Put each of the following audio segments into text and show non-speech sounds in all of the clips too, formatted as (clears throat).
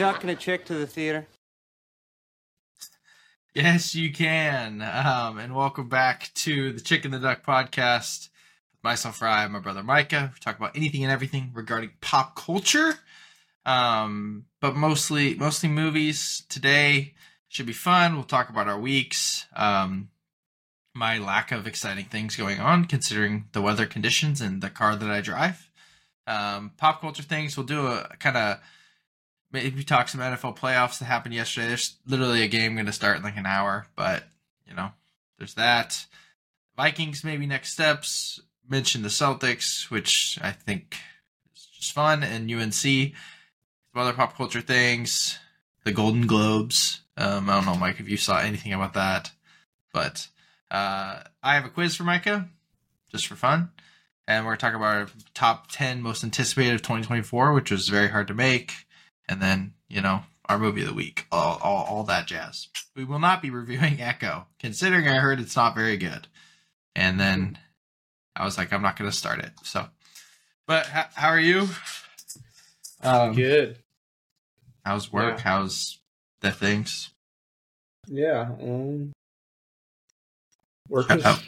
take a chick to the theater? Yes, you can. Um, and welcome back to the Chicken the Duck podcast. Myself, Ryan, my brother Micah. We talk about anything and everything regarding pop culture, um, but mostly mostly movies. Today should be fun. We'll talk about our weeks, um, my lack of exciting things going on, considering the weather conditions and the car that I drive. Um, pop culture things. We'll do a kind of maybe talk some NFL playoffs that happened yesterday. There's literally a game going to start in like an hour, but you know, there's that. Vikings maybe next steps. Mention the Celtics, which I think is just fun, and UNC. Some other pop culture things. The Golden Globes. Um, I don't know, Mike, if you saw anything about that, but uh, I have a quiz for Micah, just for fun, and we're talking about our top ten most anticipated of 2024, which was very hard to make and then you know our movie of the week, all, all, all that jazz. We will not be reviewing (laughs) Echo, considering I heard it's not very good. And then I was like, I'm not going to start it. So, but how, how are you? Um, Good. How's work? Yeah. How's the things? Yeah. Um, work Shut is. up.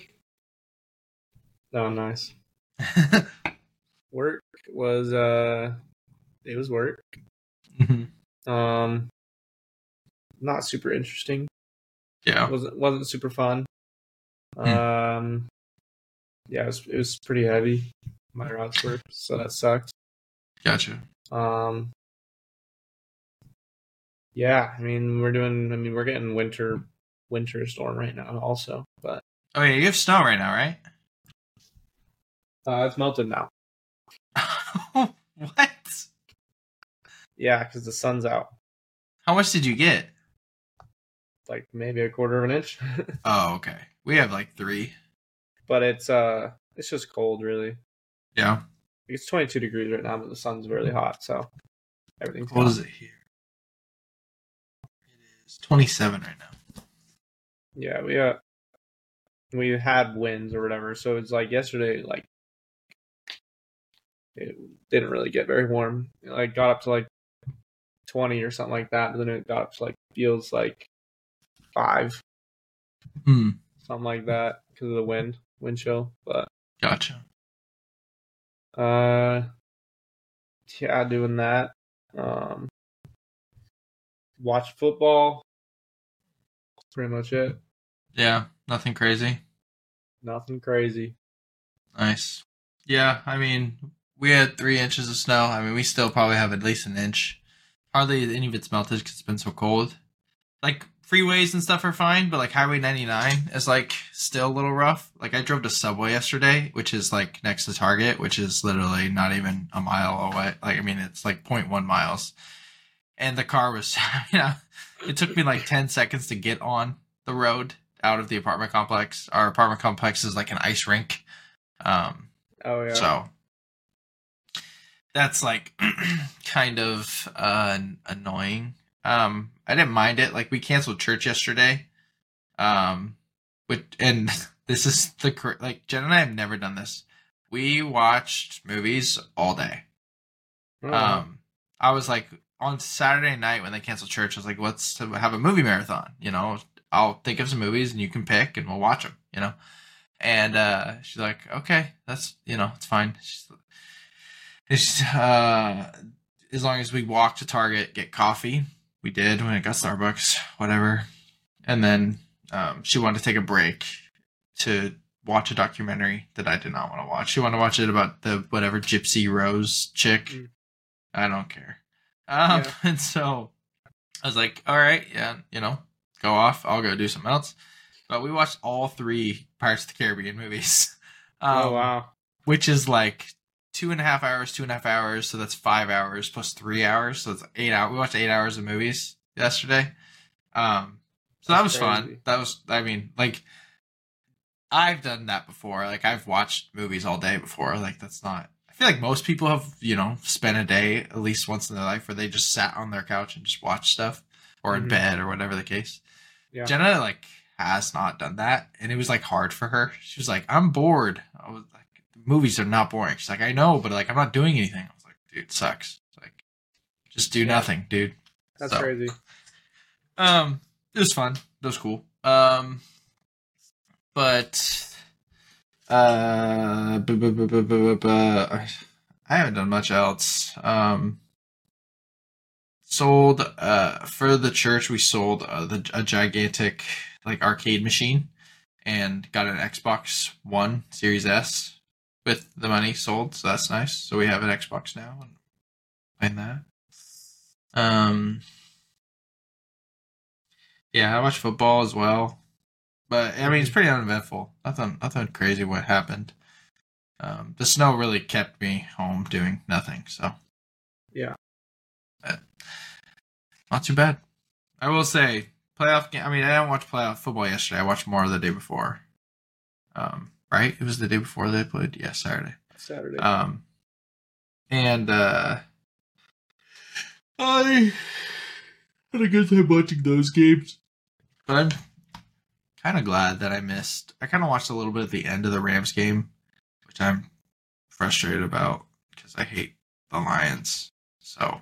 Oh, nice. (laughs) Work was uh, it was work. Mhm. Um, not super interesting. yeah. wasn't wasn't super fun. Hmm. Um, yeah, it was it was pretty heavy. My routes were so that sucked. Gotcha. Um, yeah, I mean we're doing. I mean we're getting winter winter storm right now also, but Oh yeah, you have snow right now, right? uh, it's melted now. (laughs) what? Yeah, because the sun's out. How much did you get? Like maybe a quarter of an inch, (laughs) Oh, okay. We have like three. but it's uh it's just cold really. Yeah. It's 22 degrees right now, but the sun's really hot, so everything's What gone. it here? It is 27 right now. Yeah, we uh we had winds or whatever, so it's like yesterday, like it didn't really get very warm. It, like got up to like twenty or something like that, then it got like feels like five, Hmm. something like that, because of the wind, wind chill. But Gotcha. uh, yeah, doing that. Um, watch football. That's pretty much it. Yeah, nothing crazy. Nothing crazy. Nice. Yeah, I mean, we had three inches of snow. I mean, we still probably have at least an inch. Hardly any of it's melted because it's been so cold. Like freeways and stuff are fine, but like Highway 99 is like still a little rough. Like I drove to Subway yesterday, which is like next to Target, which is literally not even a mile away. Like I mean, it's like 0.1 miles, and the car was, (laughs) you know, it took me like 10 seconds to get on the road out of the apartment complex. Our apartment complex is like an ice rink. Um, Oh yeah. so that's like (clears throat) kind of uh, annoying. Um, I didn't mind it. Like we canceled church yesterday. Um, with and (laughs) this is the like Jen and I have never done this. We watched movies all day. Oh, Um, I was like on Saturday night when they canceled church. I was like, let's have a movie marathon. You know, I'll think of some movies and you can pick and we'll watch them. You know, and uh, she's like, okay, that's you know, it's fine. She's, it's uh, as long as we walk to Target, get coffee. We did when it got Starbucks, whatever, and then um, she wanted to take a break to watch a documentary that I did not want to watch. She wanted to watch it about the whatever Gypsy Rose chick. Mm. I don't care. Um, Yeah. (laughs) and so I was like, all right, yeah, you know, go off. I'll go do something else. But we watched all three Pirates of the Caribbean movies. (laughs) Um, oh wow. Which is like two and a half hours, two and a half hours. So that's five hours plus three hours. So it's eight hours. We watched eight hours of movies yesterday. Um, so that was That's fun. That was, I mean, like, I've done that before. Like, I've watched movies all day before. Like, that's not, I feel like most people have, you know, spent a day at least once in their life where they just sat on their couch and just watched stuff or in Mhm. bed or whatever the case. Yeah. Jenna, like, has not done that. And it was, like, hard for her. She was like, I'm bored. I was like, movies are not boring. She's like, I know, but, like, I'm not doing anything. I was like, dude, it sucks. It's like, Just do nothing, dude. That's So, crazy. Um, it was fun. It was cool. Um, but uh, bu- bu- bu- I haven't done much else. Um, sold uh for the church. We sold uh, the a gigantic like arcade machine and got an Xbox One Series S with the money sold. So that's nice. So we have an Xbox now and playing that. Um. Yeah, I watch football as well, but I mean it's pretty uneventful. Nothing, nothing crazy. What happened? Um, the snow really kept me home doing nothing. So Yeah. But not too bad. I will say playoff game. I mean, I didn't watch playoff football yesterday. I watched more the day before. Um, right? It was the day before they played. Yeah, Saturday. Saturday. Um, and uh, I had a good time watching those games. But I'm kind of glad that I missed. I kind of watched a little bit at the end of the Rams game, which I'm frustrated about because I hate the Lions. So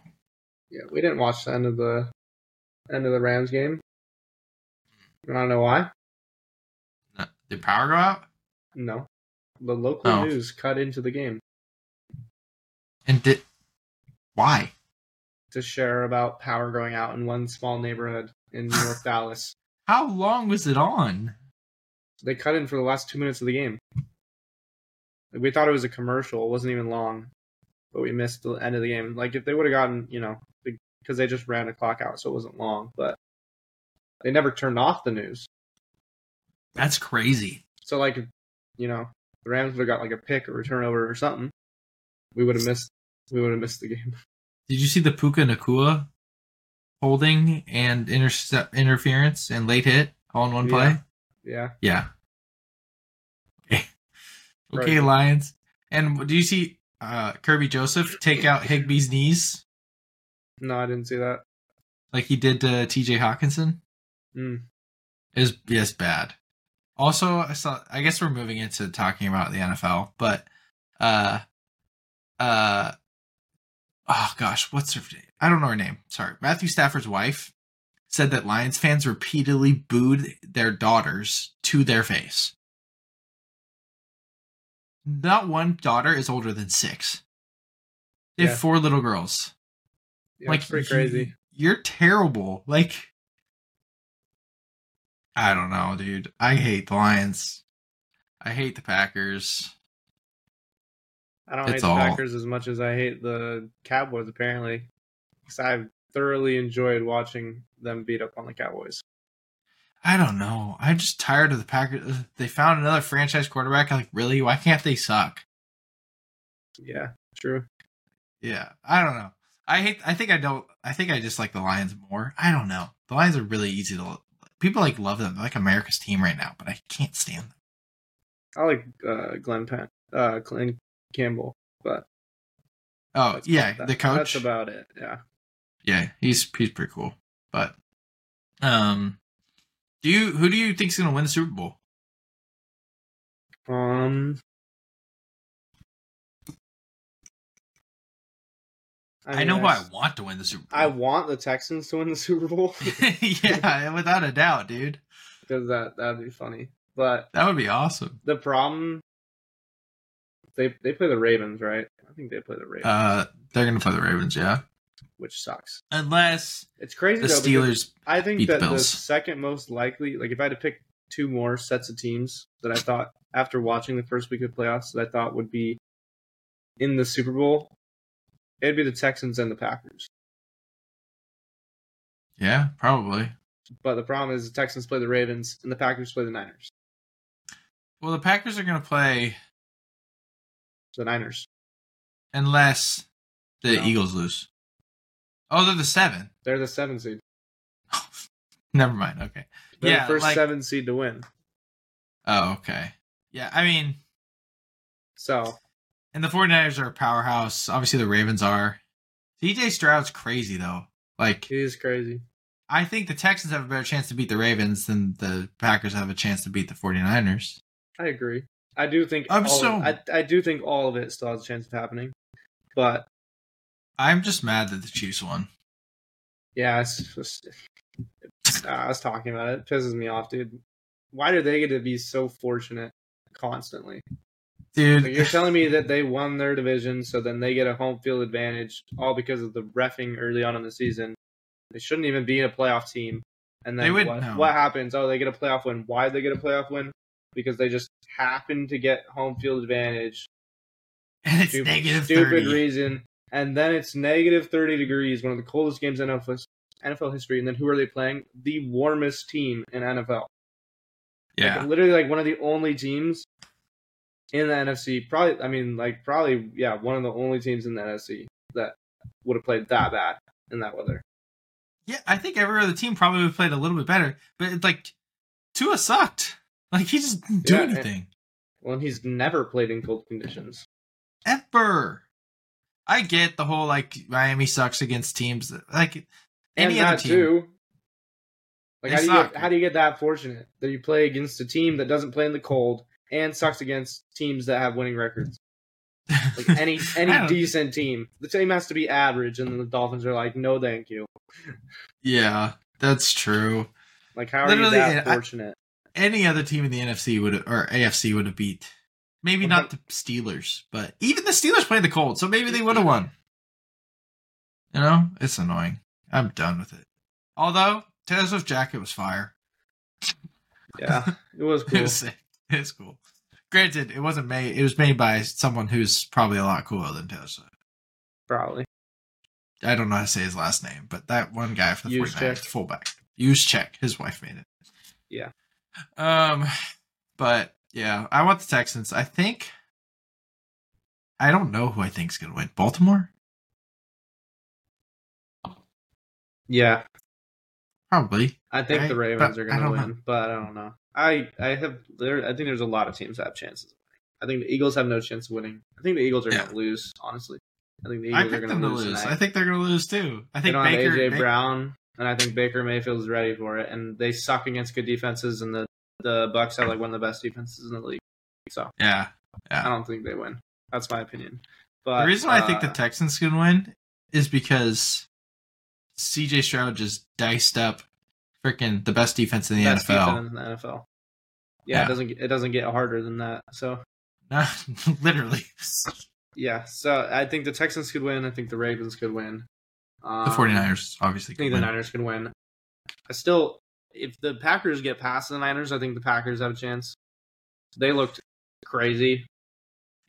yeah, we didn't watch the end of the end of the Rams game. I don't know why? did power go out? No. The local Oh. news cut into the game And did why? to share about power going out in one small neighborhood in North (sighs) Dallas. How long was it on? They cut in for the last two minutes of the game. We thought it was a commercial. It wasn't even long, but we missed the end of the game. Like if they would have gotten, you know, because they just ran the clock out, so it wasn't long. But they never turned off the news. That's crazy. So like, you know, the Rams would have got like a pick or a turnover or something. We would have missed. We would have missed the game. (laughs) Did you see the Puka Nacua holding and intercept interference and late hit all in one Yeah. play? Yeah. Yeah. (laughs) Okay. Right. Lions. And do you see uh, Kerby Joseph take out Higbee's knees No, I didn't see that. like he did to T.J. Hockenson? Mm. Is yes bad. Also, I saw. I guess we're moving into talking about the NFL, but uh, uh, oh gosh, what's her name? I don't know her name. Sorry, Matthew Stafford's wife said that Lions fans repeatedly booed their daughters to their face. Not one daughter is older than six. They have four little girls. Yeah, like pretty you- crazy. You're terrible. Like I don't know, dude. I hate the Lions. I hate the Packers. I don't It's hate the all- Packers as much as I hate the Cowboys. Apparently, because I thoroughly enjoyed watching them beat up on the Cowboys. I don't know. I'm just tired of the Packers. They found another franchise quarterback. Like, really? Why can't they suck? Yeah, true. Yeah, I don't know. I hate. I think I don't. I think I just like the Lions more. I don't know. The Lions are really easy to. People like love them. They're like America's team right now, but I can't stand them. I like uh, Glenn Penn, uh, Glenn Campbell, but Oh yeah, the coach. That's about it. Yeah. yeah, he's he's pretty cool. But um, do you who do you think's gonna win the Super Bowl? Um. I, know who I want to win the Super Bowl. I want the Texans to win the Super Bowl (laughs) yeah, without a doubt, dude. because that that'd be funny. But That would be awesome. the problem, they they play the Ravens, right? I think they play the Ravens, Uh, they're gonna play the Ravens, yeah. which sucks. Unless It's crazy the though. Steelers. I think the that the Bills. second most likely, like if I had to pick two more sets of teams that I thought after watching the first week of playoffs that I thought would be in the Super Bowl, it'd be the Texans and the Packers. Yeah, probably. But the problem is the Texans play the Ravens and the Packers play the Niners. Well, the Packers are gonna play The Niners. unless the No. Eagles lose. Oh, they're the seven. (laughs) They're the seven seed. Never mind. Okay. They're Yeah, the first like- seven seed to win. Oh, okay. Yeah, I mean, So and the 49ers are a powerhouse. Obviously, the Ravens are. CJ Stroud's crazy though. Like, he is crazy. I think the Texans have a better chance to beat the Ravens than the Packers have a chance to beat the 49ers. I agree. I do think I'm all so- of, I I do think all of it still has a chance of happening. But I'm just mad that the Chiefs won. Yeah, it's just. uh, I was talking about it. it. Pisses me off, dude. Why do they get to be so fortunate constantly? Dude, you're telling me that they won their division, so then they get a home field advantage, all because of the refing early on in the season. They shouldn't even be in a playoff team. And then would- what, no. what happens? Oh, they get a playoff win. Why did they get a playoff win? Because they just happen to get home field advantage. and it's Stupid, negative stupid 30. reason. And then it's negative 30 degrees, one of the coldest games in NFL, NFL history. And then who are they playing? The warmest team in NFL. Yeah. Like, literally like one of the only teams in the NFC. Probably, I mean, like probably, yeah, one of the only teams in the NFC that would have played that bad in that weather. Yeah, I think every other team probably would have played a little bit better, but it's like Tua sucked. Like he just didn't do Yeah, and- anything. Well, and he's never played in cold conditions. Ever. I get the whole like Miami sucks against teams that, like any and other team. too. Like how do you get, how do you get that fortunate that you play against a team that doesn't play in the cold and sucks against teams that have winning records? Like (laughs) any any decent team, the team has to be average, and then the Dolphins are like, no, thank you. yeah, that's true. Like how are Literally, you that I- fortunate? Any other team in the NFC would or AFC would have beat. Maybe not the Steelers, but even the Steelers played the cold, so maybe they would have won. You know, it's annoying. I'm done with it. Although Taylor Swift jacket was fire. Yeah, it was It cool. was. (laughs) It was cool. Granted, it wasn't made. It was made by someone who's probably a lot cooler than Taylor Swift. Probably. I don't know how to say his last name, but that one guy for the Juszczyk. 49ers, fullback. Use check. His wife made it. Yeah. Um, but yeah, I want the Texans. I think. I don't know who I think's gonna win. Baltimore, Yeah, probably. I think Right, the Ravens but are going to don't win, but I don't know. I I have there. I think there's a lot of teams that have chances. I think the Eagles have no chance of winning. I think the Eagles are Yeah. going to lose. Honestly, I think the Eagles I are going to lose. lose. tonight. I think they're gonna lose too. I think don't Baker. AJ Ba- Brown, and I think Baker Mayfield's ready for it. And they suck against good defenses, and the the Bucks have like one of the best defenses in the league. So Yeah. I don't think they win. That's my opinion. But the reason why I think the uh, Texans can win is because CJ Stroud just diced up freaking the best defense in the best NFL. defense in the NFL. Yeah, Yeah. it doesn't get- it doesn't get harder than that. So (laughs) literally. yeah, so I think the Texans could win. I think the Ravens could win. Um, The 49ers obviously I think the. Niners can win. I still, if the Packers get past the Niners, I think the Packers have a chance. They looked crazy.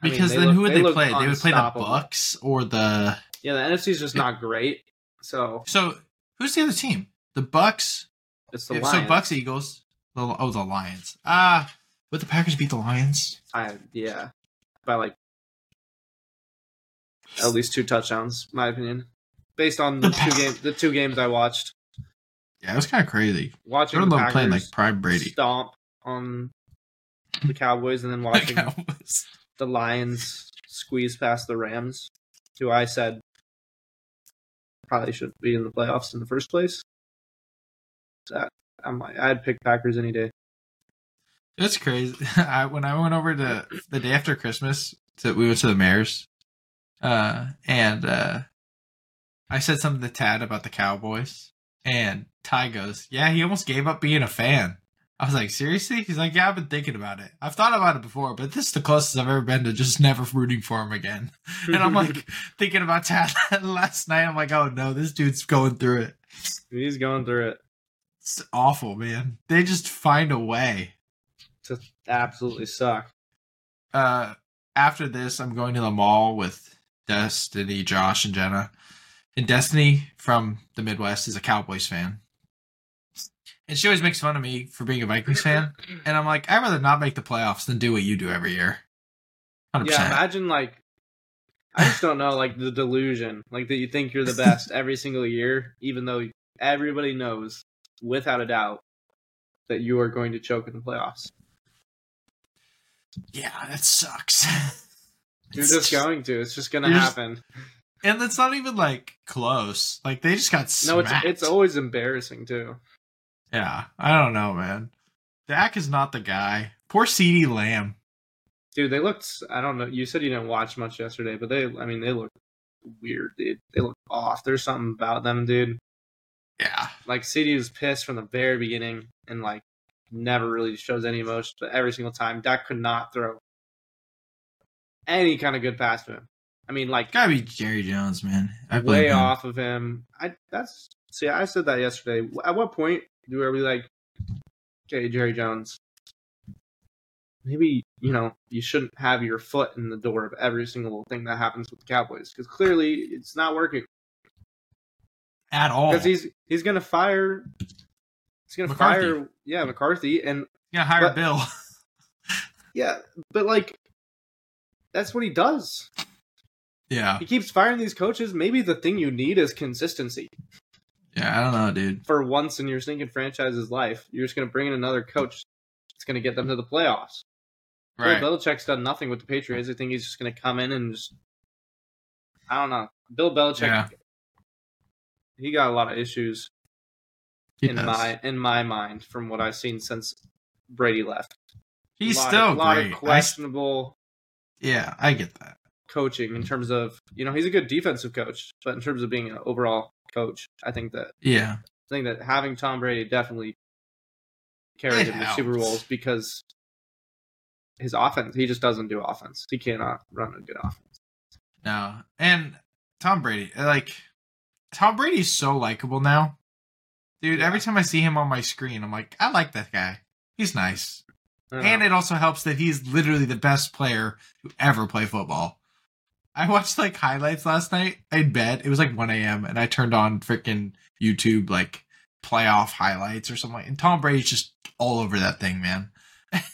I mean, Because then who would they they, play? They would play the. Bucks or the Yeah, the NFC's just not great. So So who's the other team? The Bucks. It's the If- Lions. so Bucks Eagles. The, oh, the Lions. Ah, would the Packers beat the Lions? I, yeah, by like at least two touchdowns, my opinion, based on the The two games. The two games I watched. Yeah, it was kind of crazy. Watching the playing Packers like Prime Brady. stomp on the Cowboys, and then (laughs) watching was- the Lions squeeze past the Rams, who I said probably should be in the playoffs in the first place. I'm like, I'd pick Packers any day. That's crazy. (laughs) I when I went over to the day after Christmas, to, we went to the mayor's, uh, and uh, I said something to Tad about the Cowboys, and Ty goes, "Yeah, he almost gave up being a fan." I was like, "Seriously?" He's like, "Yeah, I've been thinking about it. I've thought about it before, but this is the closest I've ever been to just never rooting for him again." (laughs) And I'm like (laughs) thinking about Tad last night. I'm like, "Oh no, this dude's going through it. he's going through it It's awful, man. They just find a way." to absolutely suck. uh after this i'm going to the mall with destiny josh and jenna and destiny from the midwest is a cowboys fan and she always makes fun of me for being a vikings fan and i'm like i'd rather not make the playoffs than do what you do every year 100% Yeah, imagine like I just don't know, like the delusion, like that you think you're the (laughs) best every single year, even though everybody knows without a doubt that you are going to choke in the playoffs. yeah that sucks (laughs) You're It's just going to. It's just going to happen. and it's not even like close like they just got No, it's it's always embarrassing too. yeah i don't know man Dak is not the guy poor CeeDee Lamb Dude, they looked. I don't know. You said you didn't watch much yesterday, but they. I mean, they looked weird, dude. They look off. There's something about them, dude. Yeah. Like CeeDee was pissed from the very beginning and like never really shows any emotion, but every single time Dak could not throw any kind of good pass to him. I mean, like Gotta be Jerry Jones, man. I way him. off of him. I that's see, I said that yesterday. At what point do we like, okay, Jerry Jones? Maybe you know you shouldn't have your foot in the door of every single thing that happens with the Cowboys because clearly it's not working. At all. Because he's he's gonna fire. He's gonna McCarthy. fire, yeah, McCarthy, and yeah, hire But- Bill. (laughs) yeah, but like, that's what he does. yeah. He keeps firing these coaches. Maybe the thing you need is consistency. Yeah, I don't know, dude. for once in your stinking franchise's life, you're just going to bring in another coach It's going to get them to the playoffs. Right. Bill Belichick's done nothing with the Patriots. I think he's just going to come in and just. I don't know. Bill Belichick, Yeah. He got a lot of issues He in does. my in my mind from what I've seen since Brady left. He's lot, still a lot great. of I questionable yeah, I get that. coaching in terms of you know he's a good defensive coach, but in terms of being an overall coach, I think that Yeah. I think that having Tom Brady definitely carried It him to Super. Bowls because his offense, he just doesn't do offense. He cannot run a good offense. No. And Tom Brady, like Tom Brady's so likable now. Dude, every time I see him on my screen, I'm like, I like that guy. He's nice. And it also helps that he's literally the best player to ever play football. I watched like highlights last night in bed. It was like 1 a.m. and I turned on freaking YouTube like playoff highlights or something. like- And Tom Brady's just all over that thing, man.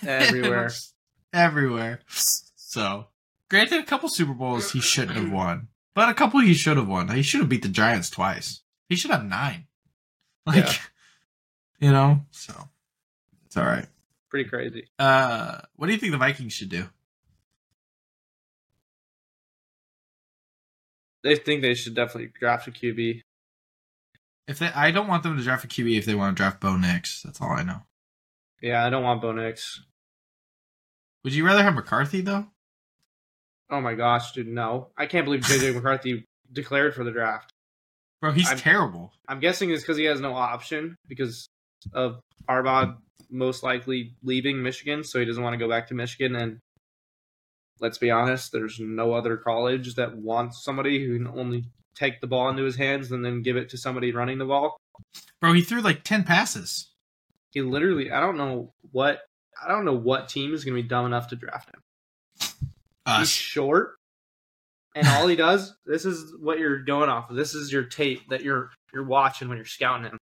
Everywhere. (laughs) Everywhere. So, granted, a couple Super Bowls he shouldn't have won, but a couple he should have won. He should have beat the Giants twice. He should have nine. (laughs) Like, Yeah. you know, so it's all right. pretty crazy. Uh, what do you think the Vikings should do? They think they should definitely draft a QB. If they, I don't want them to draft a QB if they want to draft Bo Nix. That's all I know. Yeah, I don't want Bo Nix. Would you rather have McCarthy though? Oh my gosh, dude, no. I can't believe JJ (laughs) McCarthy declared for the draft. Bro, he's I'm- terrible. I'm guessing it's because he has no option because of Harbaugh most likely leaving Michigan, so he doesn't want to go back to Michigan. And let's be honest, there's no other college that wants somebody who can only take the ball into his hands and then give it to somebody running the ball. Bro, he threw like ten passes. He literally, I don't know what, I don't know what team is going to be dumb enough to draft him. He's short, and all he does. (laughs) This is what you're going off of. This is your tape that you're you're watching when you're scouting him.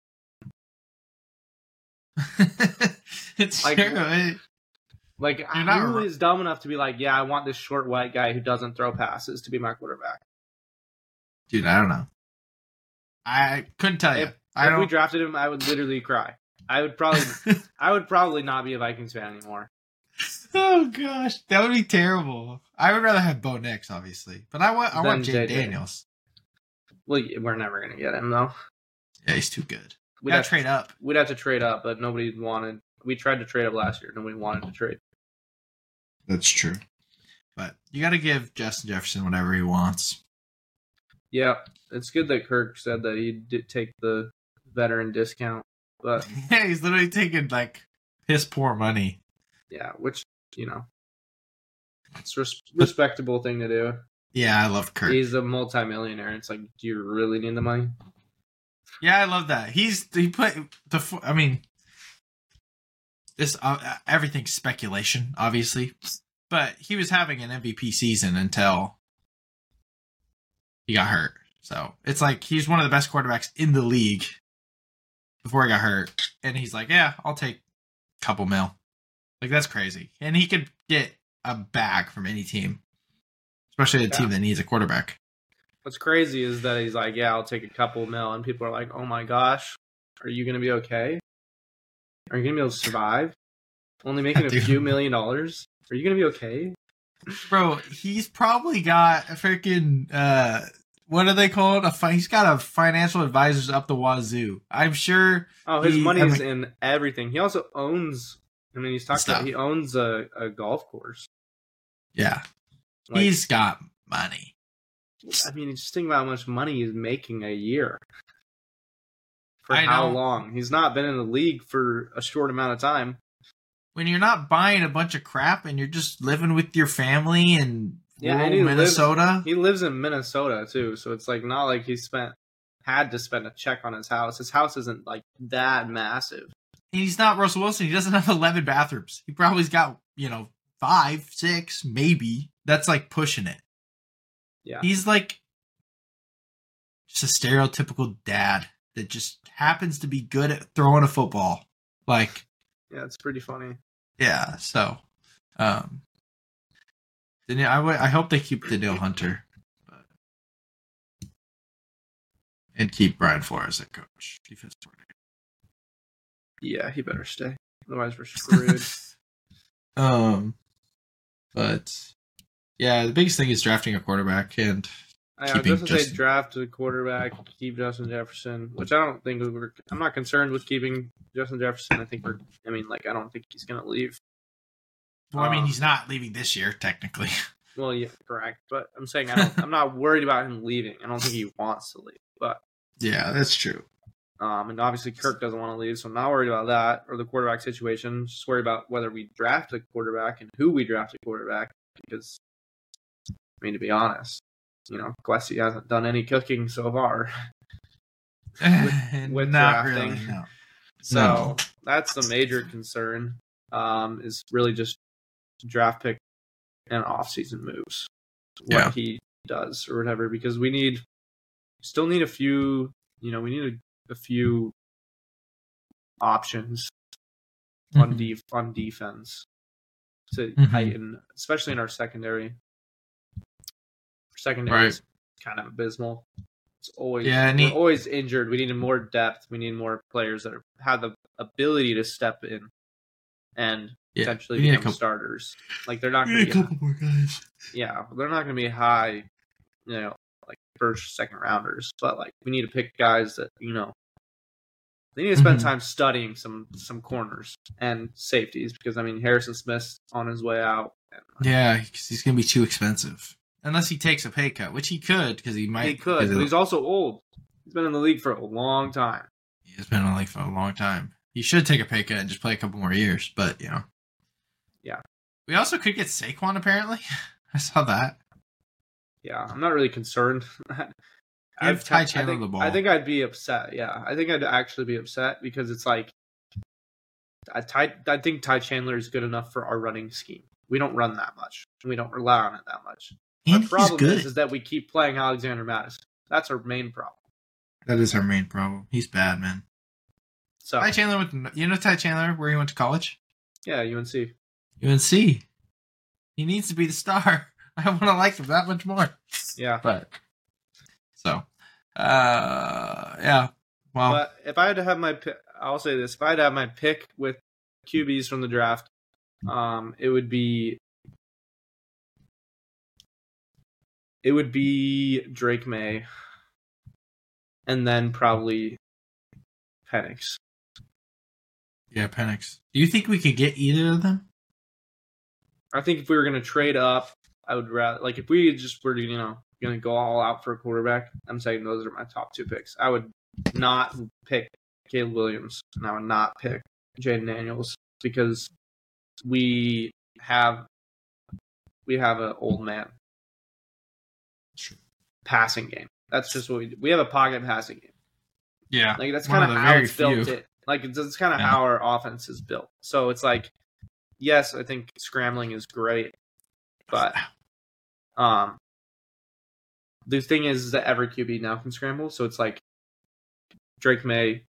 (laughs) it's Like- true. It- Like, You're not who is dumb enough to be like, yeah, I want this short white guy who doesn't throw passes to be my quarterback? Dude, I don't know. I couldn't tell you. If, I if we drafted him, I would literally cry. I would probably, (laughs) I would probably not be a Vikings fan anymore. (laughs) oh gosh, that would be terrible. I would rather have Bo Nix, obviously, but I want I want Jay JJ. Daniels. Well, we're never gonna get him though. Yeah, he's too good. We'd have, trade up. we'd have to trade up, but nobody wanted. We tried to trade up last year. Nobody wanted to trade. That's true. But you got to give Justin Jefferson whatever he wants. Yeah, it's good that Kirk said that he did take the veteran discount, but (laughs) Yeah, he's literally taking like his poor money. Yeah, which you know, it's a res- respectable thing to do. Yeah, I love Kirk. He's a multimillionaire. It's like, do you really need the money? Yeah, I love that. He's he put the. I mean, this uh, everything's speculation, obviously, but he was having an MVP season until he got hurt. So it's like he's one of the best quarterbacks in the league before he got hurt, and he's like, "Yeah, I'll take a couple mil." Like that's crazy, and he could get a bag from any team, especially a Yeah. team that needs a quarterback. What's crazy is that he's like, yeah, I'll take a couple mil, and people are like, oh my gosh, are you gonna be okay? Are you gonna be able to survive? Only making (laughs) a Dude. few million dollars? Are you gonna be okay? Bro, he's probably got a freaking uh what do they called? A fi- he's got a financial advisors up the wazoo. I'm sure Oh, his He- money I mean- in everything. He also owns. I mean, he's talking about he owns a, a golf course. yeah, Like, he's got money. I mean, just think about how much money he's making a year. For I how know. long? He's not been in the league for a short amount of time. when you're not buying a bunch of crap and you're just living with your family in Yeah, and he lives- Minnesota. He lives in Minnesota too, so it's like not like he spent had to spend a check on his house. His house isn't like that massive. He's not Russell Wilson. He doesn't have (laughs) 11 bathrooms. He probably's got, you know, five, six, maybe. That's like pushing it. Yeah. He's like just a stereotypical dad that just happens to be good at throwing a football. Like, Yeah, it's pretty funny. yeah, so um then I would- I hope they keep the Danielle (laughs) Hunter. But, and keep Brian Flores at coach. Defense coordinator. Yeah, he better stay. Otherwise we're (laughs) screwed. Um, but yeah, the biggest thing is drafting a quarterback, and I was Keeping just to say draft a quarterback, keep Justin Jefferson, which I don't think we're. I'm not concerned with keeping Justin Jefferson. I think we're. I mean, like, I don't think he's gonna leave. well, I mean, Um, he's not leaving this year technically. (laughs) Well, yeah, correct. But I'm saying I don't. I'm not worried about him leaving. I don't think he wants to leave. But (laughs) yeah, that's true. Um, and obviously Kirk doesn't want to leave, so I'm not worried about that or the quarterback situation. Just worried about whether we draft a quarterback and who we draft a quarterback. Because, I mean, to be honest, you know, Kwesi hasn't done any cooking so far. (laughs) (laughs) with not drafting. really. No. So No. that's the major concern. Um, is really just draft pick and off-season moves. What Yeah. he does or whatever, because we need still need a few. You know, we need a, a few options on Mhm. def- on defense to Mhm. heighten, especially in our secondary. Secondary is kind of abysmal. It's always Yeah, and we're always injured. We need more depth. We need more players that are, have the ability to step in and Yeah, potentially we become couple- starters. Like they're not going need to a couple more guys. yeah, they're not going to be high, you know, like first, second rounders. But like, we need to pick guys that you know they need to spend Mhm. time studying some some corners and safeties because I mean Harrison Smith's on his way out. And, Yeah, he's gonna be too expensive unless he takes a pay cut, which he could because he might. he could, but he's also old. He's been in the league for a long time. He's been in the league for a long time. He should take a pay cut and just play a couple more years, but you know. Yeah. We also could get Saquon apparently. (laughs) I saw that. Yeah, I'm not really concerned. (laughs) Give Ty I Chandler think, the ball. I think I'd be upset. Yeah, I think I'd actually be upset because it's like I, Ty, I think Ty Chandler is good enough for our running scheme. We don't run that much. We don't rely on it that much. And the problem is, is that we keep playing Alexander Mattison. That's our main problem. that is our main problem. He's bad, man. So Ty Chandler went. To, you know Ty Chandler where he went to college? yeah, UNC. UNC. He needs to be the star. (laughs) I want to like him that much more. Yeah, But so, uh, yeah. Well, but if I had to have my, I'll say this: if I had to have my pick with QBs from the draft, um, it would be, it would be Drake Maye, and then probably Penix. yeah, Penix. Do you think we could get either of them? I think if we were going to trade up, I would rather like if we just were you know going to go all out for a quarterback. I'm saying those are my top two picks. I would not pick Caleb Williams, and I would not pick Jayden Daniels because we have we have an old man passing game. That's just what we do. We have a pocket passing game. Yeah. Like that's kind of how it's built. It like it's, it's kind of Yeah. how our offense is built. So it's like, yes, I think scrambling is great, but (sighs) um, the thing is is that every QB now can scramble. So it's like Drake Maye,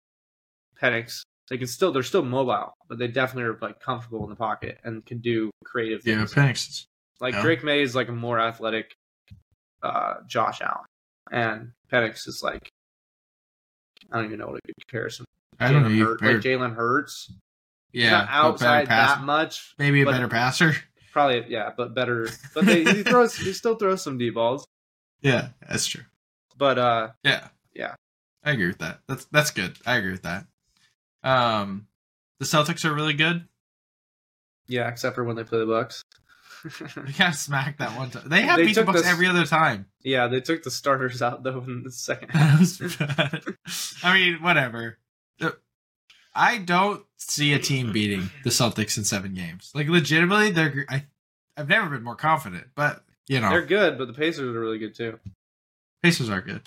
Penix. They can still they're still mobile, but they definitely are like comfortable in the pocket and can do creative Yeah, things. Penix. Like Yeah. Drake Maye is like a more athletic uh, Josh Allen, and Penix is like I don't even know what a good comparison. I don't know. Jalen Hurts, like Jalen Hurts. yeah, outside that much. Maybe a better passer. Probably yeah, but better. But they, he (laughs) throws he still throws some deep balls. Yeah, that's true. But uh, Yeah. Yeah. I agree with that. That's that's good. I agree with that. Um the Celtics are really good. yeah, except for when they play the Bucks. (laughs) They got smacked that one time. They have They beat the Bucks the- every other time. yeah, they took the starters out though in the second half. (laughs) That was bad. I mean, whatever. I don't see a team beating the Celtics in seven games. Like legitimately, they're. I, I've never been more confident, but you know, They're good, but the Pacers are really good too. Pacers are good,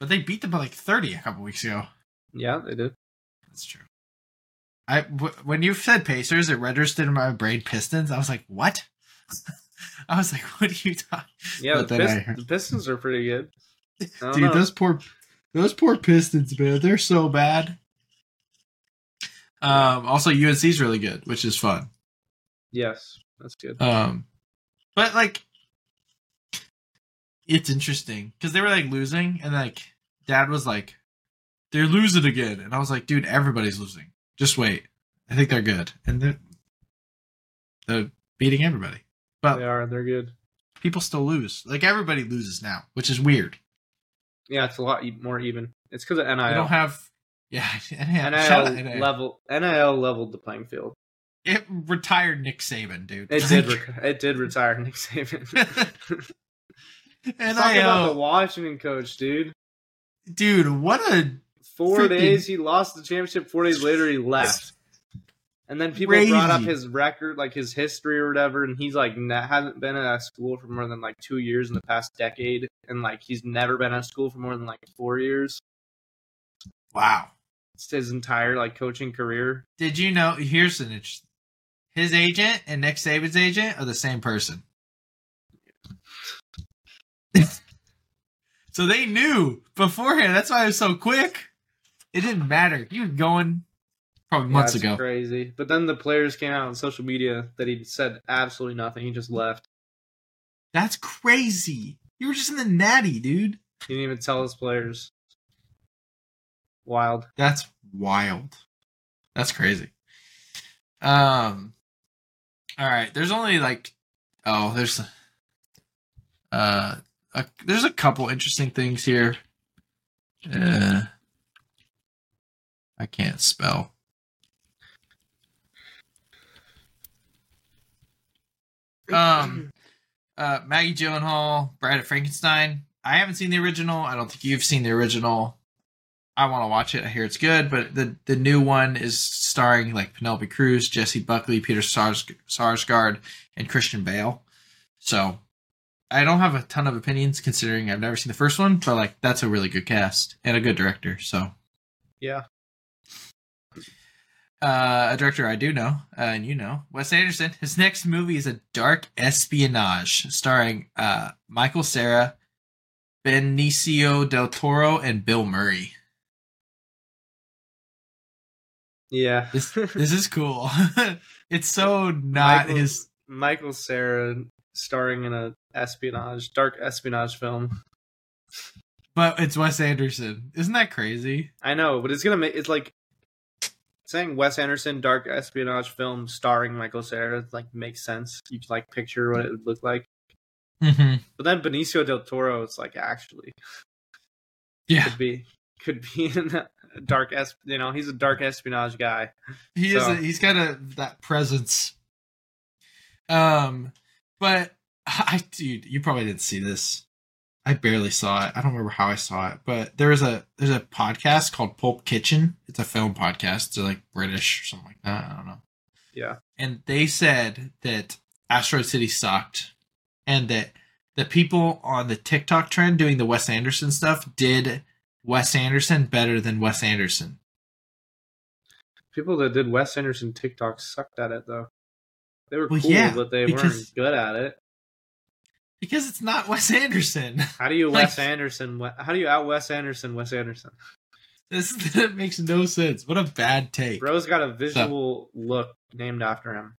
but they beat them by like thirty a couple weeks ago. Yeah, they did. That's true. I w- when you said Pacers, it registered in my brain Pistons. I was like, what? (laughs) I was like, what are you talking? Yeah, the, Pist- the Pistons are pretty good. (laughs) Dude, know. those poor, those poor Pistons, man, they're so bad. Um, also, UNC's really good, which is fun. Yes, that's good. Um, but like, it's interesting because they were like losing, and like, Dad was like, "They're losing again," and I was like, "Dude, everybody's losing. Just wait. I think they're good, and they're they're beating everybody." But they are. They're good. people still lose. Like everybody loses now, which is weird. Yeah, it's a lot more even. It's because of NIL. We don't have. Yeah, yeah. NIL NIL. level. NIL leveled the playing field. It retired Nick Saban, dude. It did. Re- it did retire Nick Saban. (laughs) (laughs) and Talk I, about uh, the Washington coach, dude. dude, what a Four freaking- days he lost the championship. Four days later he left. And then people brought up his record, like his history or whatever, and he's like na- hasn't been at a school for more than like two years in the past decade, and like he's never been at school for more than like four years. wow. It's his entire like coaching career. Did you know? Here's an interesting. His agent and Nick Saban's agent are the same person. (laughs) so they knew beforehand. That's why it was so quick. It didn't matter. He was going probably Yeah, months ago. crazy. But then the players came out on social media that he said absolutely nothing. He just left. That's crazy. You were just in the natty, dude. He didn't even tell his players. Wild. That's wild. That's crazy. Um. All right. There's only like, oh, there's, uh, a, there's a couple interesting things here. Uh, I can't spell. Um, uh, Maggie Gyllenhaal, Bride of Frankenstein. I haven't seen the original. I don't think you've seen the original. I want to watch it. I hear it's good, but the the new one is starring like Penelope Cruz, Jessie Buckley, Peter Sars- Sarsgaard, and Christian Bale. So I don't have a ton of opinions considering I've never seen the first one, but like that's a really good cast and a good director. So yeah. uh, a director I do know, uh, and you know, Wes Anderson. His next movie is a dark espionage starring uh, Michael Cera, Benicio del Toro, and Bill Murray. Yeah. This this is cool. (laughs) it's so not Michael- his. Michael Cera starring in a espionage, dark espionage film. But it's Wes Anderson. Isn't that crazy? I know, but it's gonna make it's like saying Wes Anderson dark espionage film starring Michael Cera like makes sense. You can like picture what it would look like. Mm-hmm. But then Benicio del Toro, it's like actually Yeah, could be could be (laughs) in a dark es you know he's a dark espionage guy. he is. So- A, he's got a that presence. Um, but (laughs) I, dude, you probably didn't see this. I barely saw it. I don't remember how I saw it, but there is a there's a podcast called Pulp Kitchen. It's a film podcast. They're like British or something like that. I don't know. Yeah. and they said that Asteroid City sucked, and that the people on the TikTok trend doing the Wes Anderson stuff did Wes Anderson better than Wes Anderson. People that did Wes Anderson TikTok sucked at it though. They were Well, cool, yeah, but they because- weren't good at it. Because it's not Wes Anderson. (laughs) How do you Like- Wes Anderson? How do you out Wes Anderson? Wes Anderson. This (laughs) that makes no sense. What a bad take. Bro's got a visual look named after him.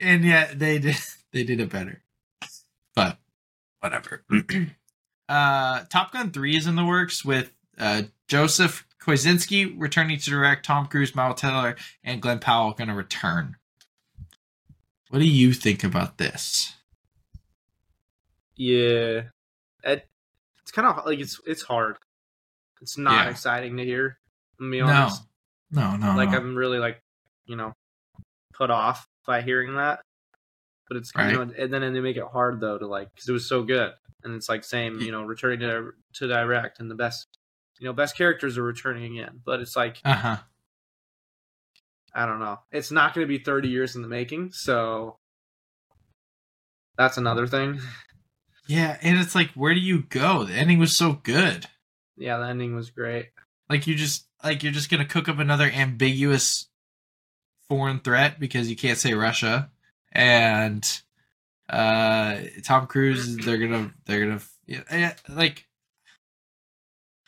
And yet they did (laughs) they did it better. But whatever. (clears throat) uh Top Gun 3 is in the works with uh Joseph Kosinski returning to direct, Tom Cruise, Miles Teller, and Glen Powell gonna return. What do you think about this? Yeah, it, it's kind of like it's it's hard. It's not Yeah. exciting to hear. To be No. honest, No, no. like no. I'm really like you know put off by hearing that. but it's you Right. know, and then and they make it hard though to like because it was so good, and it's like same you know returning to to direct and the best you know best characters are returning again, but it's like Uh huh. I don't know, it's not going to be thirty years in the making, so that's another thing. Yeah, and it's like, where do you go? The ending was so good. Yeah, the ending was great. Like you just like you're just gonna cook up another ambiguous foreign threat because you can't say Russia, and uh Tom Cruise they're gonna they're gonna yeah, like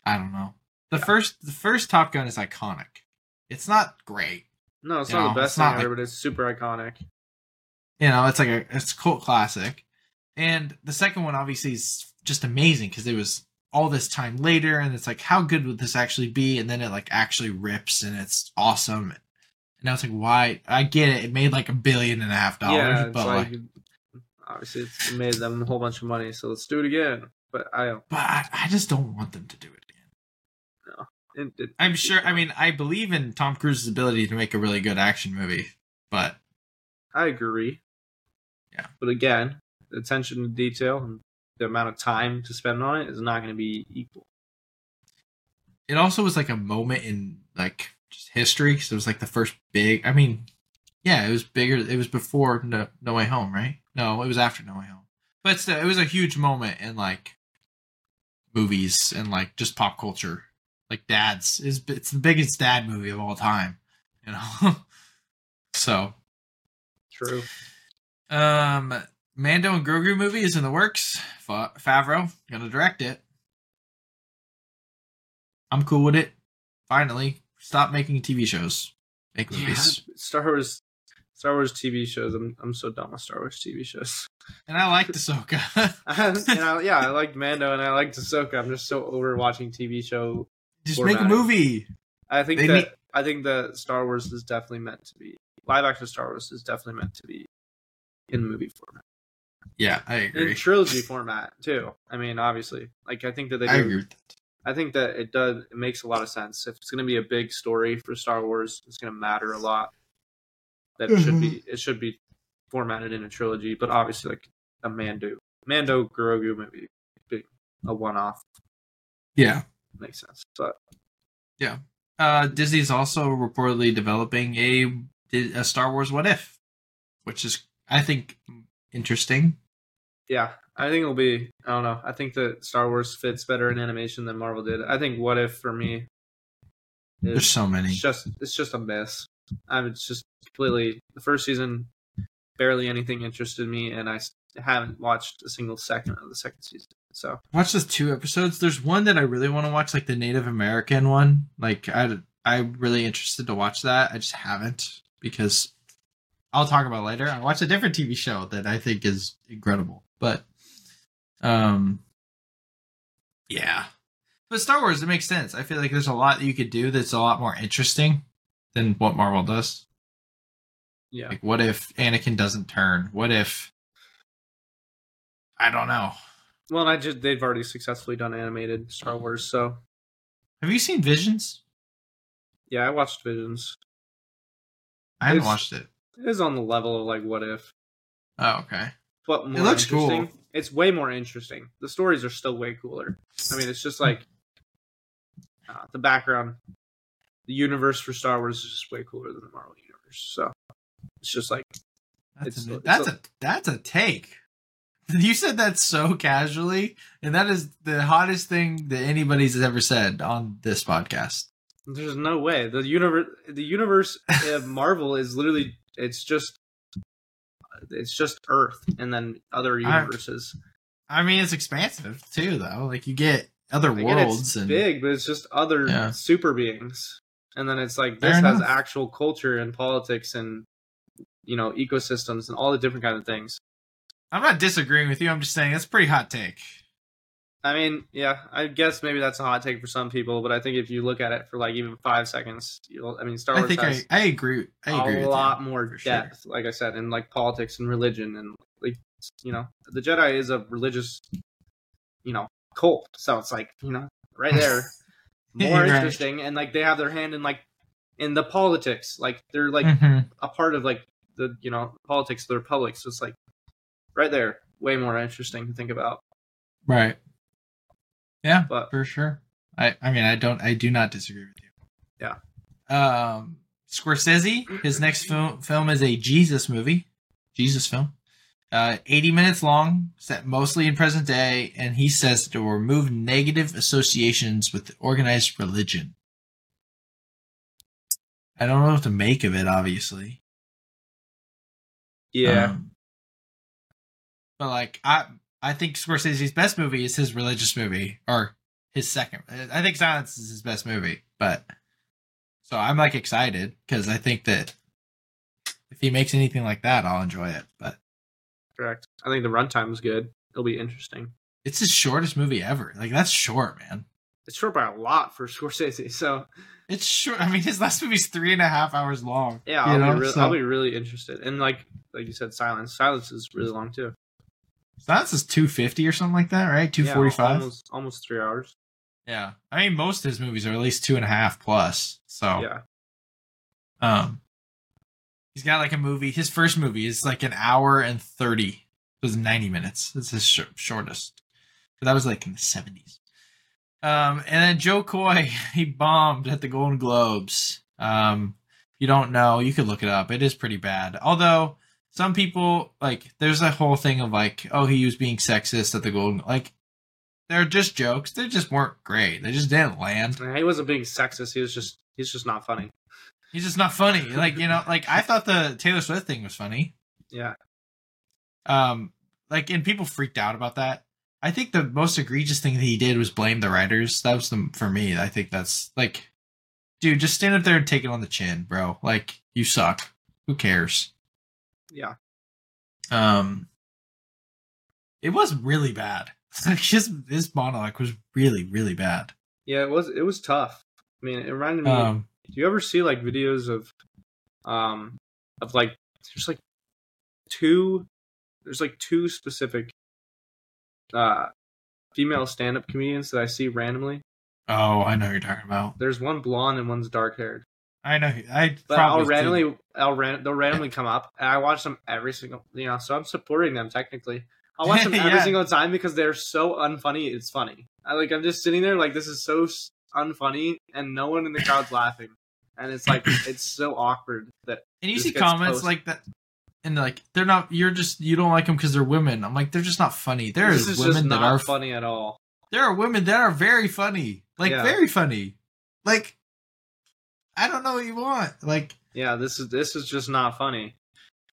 I don't know. The Yeah. first the first Top Gun is iconic. It's not great. No, it's not know, the best it's not thing ever, like- but it's super iconic. You know, it's like a it's a cult classic. And the second one obviously is just amazing because it was all this time later and it's like how good would this actually be and then it like actually rips and it's awesome. And i was like why I get it, it made like a billion and a half dollars, yeah, but like, like, obviously it's made them a whole bunch of money, so let's do it again. But I, but I, I just don't want them to do it again. it, it, I'm sure I mean I believe in Tom Cruise's ability to make a really good action movie, but I agree. Yeah. But again, attention to detail and the amount of time to spend on it is not going to be equal. it also was like a moment in like just history because it was like the first big. I mean, yeah, it was bigger. It was before No, no Way Home, right? No, it was after No Way Home. But still, it was a huge moment in like movies and like just pop culture. Like dads is it's the biggest dad movie of all time, you know. (laughs) so, True. um, Mando and Grogu movie is in the works. Fa- Favreau gonna direct it. I'm cool with it. Finally, stop making TV shows. Make Yeah, movies. (laughs) Star Wars, Star Wars TV shows. I'm I'm so done with Star Wars TV shows. And I like Ahsoka. (laughs) and I, yeah, I like Mando and I like Ahsoka. I'm just so over watching TV show. Just make a movie. I think They that need- I think that Star Wars is definitely meant to be live action. Star Wars is definitely meant to be in movie format, Yeah, I in agree. trilogy format too. I mean, obviously, like I think that they do I agree with that. I think that it does. It makes a lot of sense. If it's going to be a big story for Star Wars, it's going to matter a lot. That it should be. It should be formatted in a trilogy, but obviously, like a Mando, Mando Grogu movie, big a one-off Yeah. makes sense. But yeah, Uh, Disney's also reportedly developing a a Star Wars What If, which is I think interesting. yeah, I think it'll be. I don't know. I think that Star Wars fits better in animation than Marvel did. I think What If for me There's so many. it's just it's just a mess. I'm it's just completely the first season. Barely anything interested me, and I haven't watched a single second of the second season. So Watch those two episodes. There's one that I really want to watch, like the Native American one. Like I, I'm really interested to watch that. I just haven't because I'll talk about later. I watched a different TV show that I think is incredible, but um, yeah. But Star Wars, it makes sense. I feel like there's a lot that you could do that's a lot more interesting than what Marvel does. yeah, Like, what if Anakin doesn't turn? What if I don't know. well, I just they've already successfully done animated Star Wars, so Have you seen Visions? yeah, I watched Visions. I haven't It's- watched it. It is on the level of like What If, Oh, okay. but more looks interesting. cool. It's way more interesting. The stories are still way cooler. I mean, it's just like uh, the background, the universe for Star Wars is just way cooler than the Marvel universe. So it's just like That's, It's- a, it's that's a- a that's a take. (laughs) You said that so casually, and that is the hottest thing that anybody's ever said on this podcast. there's no way the universe. The universe (laughs) of Marvel is literally it's just it's just Earth and then other universes. I mean, it's expansive too, though. Like you get other I worlds it's and big, but it's just other Yeah. super beings. And then it's like Fair this has enough. actual culture and politics and you know ecosystems and all the different kind of things. I'm not disagreeing with you. I'm just saying it's a pretty hot take. I mean, yeah, I guess maybe that's a hot take for some people, but I think if you look at it for like even five seconds, you'll. I mean, Star I Wars think I, has I agree. I agree a lot you, more for sure. depth, like I said, in like politics and religion and like you know, the Jedi is a religious, you know, cult. So it's like you know, right there, (laughs) more right. interesting, and like they have their hand in like in the politics, like they're like Mhm. a part of like the you know politics of the republic. So it's like right there, way more interesting to think about. Right. Yeah, But for sure. I I mean I don't I do not disagree with you. Yeah. Um Scorsese, his next film film is a Jesus movie. Jesus film. Uh 80 minutes long, set mostly in present day, and he says to remove negative associations with organized religion. I don't know what to make of it, obviously. yeah, Um, but like I I think Scorsese's best movie is his religious movie or his second. I think Silence is his best movie, but so I'm like excited because I think that if he makes anything like that, I'll enjoy it. But correct. I think the runtime is good. It'll be interesting. it's his shortest movie ever. Like that's short, man. It's short by a lot for (laughs) Scorsese, so It's short. I mean, his last movie's three and a half hours long. yeah, I'll, know, be re- so- I'll be really interested. And like like you said, Silence. Silence is really long too. Silence is two fifty or something like that, right? 245? Yeah, almost almost three hours. Yeah, I mean, most of his movies are at least two and a half plus. So Yeah, Um, he's got like a movie. His first movie is like an hour and thirty. It was ninety minutes. It's his sh- shortest. But that was like in the seventies. Um, and then Jo Koy, (laughs) he bombed at the Golden Globes. Um, you don't know, you could look it up. It is pretty bad. Although some people like, there's a whole thing of like, oh, he was being sexist at the Golden. Like, they're just jokes. They just weren't great. They just didn't land. And he wasn't being sexist. He was just he's just not funny. He's just not funny. (laughs) Like you know, like I thought the Taylor Swift thing was funny. Yeah, Um, like and people freaked out about that. I think the most egregious thing that he did was blame the writers. That was the for me. I think that's like, dude, just stand up there and take it on the chin, bro. Like you suck. Who cares? Yeah. Um, it was really bad. (laughs) Like his his monologue was really really bad. Yeah, it was it was tough. I mean, it reminded me. Um, do you ever see like videos of, um, of like there's like two, there's like two specific, uh, female stand-up comedians that I see randomly. oh, I know you're talking about. There's one blonde and one's dark-haired. I know. I but I'll randomly, I'll ran, they'll randomly come up, and I watch them every single, you know. So I'm supporting them technically. I'll watch (laughs) them every Yeah. single time because they're so unfunny. It's funny. I like. I'm just sitting there like this is so unfunny, and no one in the crowd's (laughs) laughing, and it's like it's so awkward that And you see comments posted. like that, and like they're not. You're just you don't like them because they're women. I'm like they're just not funny. There this is women that are funny at all. There are women that are very funny, like Yeah. very funny. Like I don't know what you want. Like Yeah, this is this is just not funny.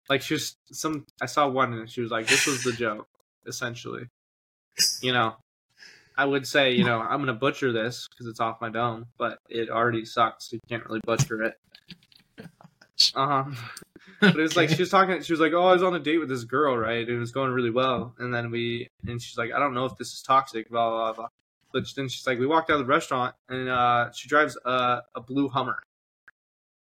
Like she was some. I saw one and she was like, "This was the (laughs) joke." Essentially, you know. I would say, you know, I'm gonna butcher this because it's off my dome, but it already sucks. You can't really butcher it. (laughs) Uh huh. But it was like she was talking. She was like, "Oh, I was on a date with this girl, right? And it was going really well." And then we, and she's like, "I don't know if this is toxic." Blah blah blah. But then she's like, "We walked out of the restaurant, and uh, she drives a, a blue Hummer."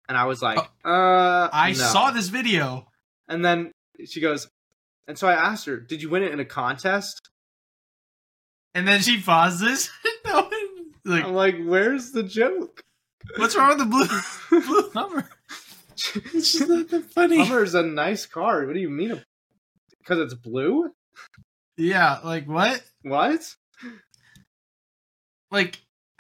And I was like, "Uh, I no. saw this video. And then she goes, and so I asked her, "Did you win it in a contest?" And then she pauses. (laughs) no, like, I'm like, "Where's the joke?" what's wrong with the blue (laughs) blue Hummer? It's just not that (laughs) funny. Hummer's a nice car. What do you mean? Because it's blue? Yeah, like what? What? Like, (laughs)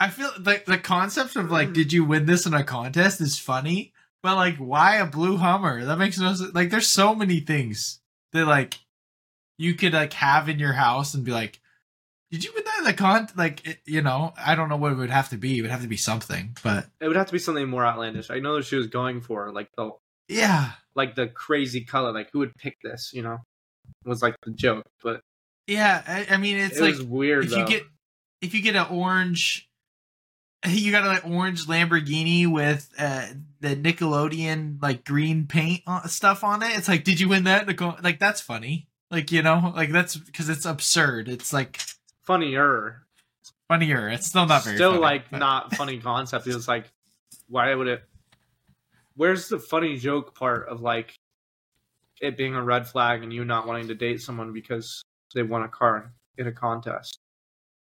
I feel like the concept of like, did you win this in a contest is funny, but like, why a blue Hummer? That makes no sense. Like, there's so many things that like you could like have in your house and be like, did you win that in the con? Like, it, you know, I don't know what it would have to be. It would have to be something, but It would have to be something more outlandish. I know that she was going for like the yeah, like the crazy color. Like who would pick this? You know, was like the joke. But yeah. I, I mean, it's it like weird. if though. you get if you get an orange (laughs) you got an like, orange lamborghini with uh the nickelodeon like green paint stuff on it it's like did you win that in a co- like that's funny like you know like that's because it's absurd it's like funnier, funnier it's still not very still funny, like but- not funny concept. It's like, why would it? Where's the funny joke part of like it being a red flag and you not wanting to date someone because they won a car in a contest,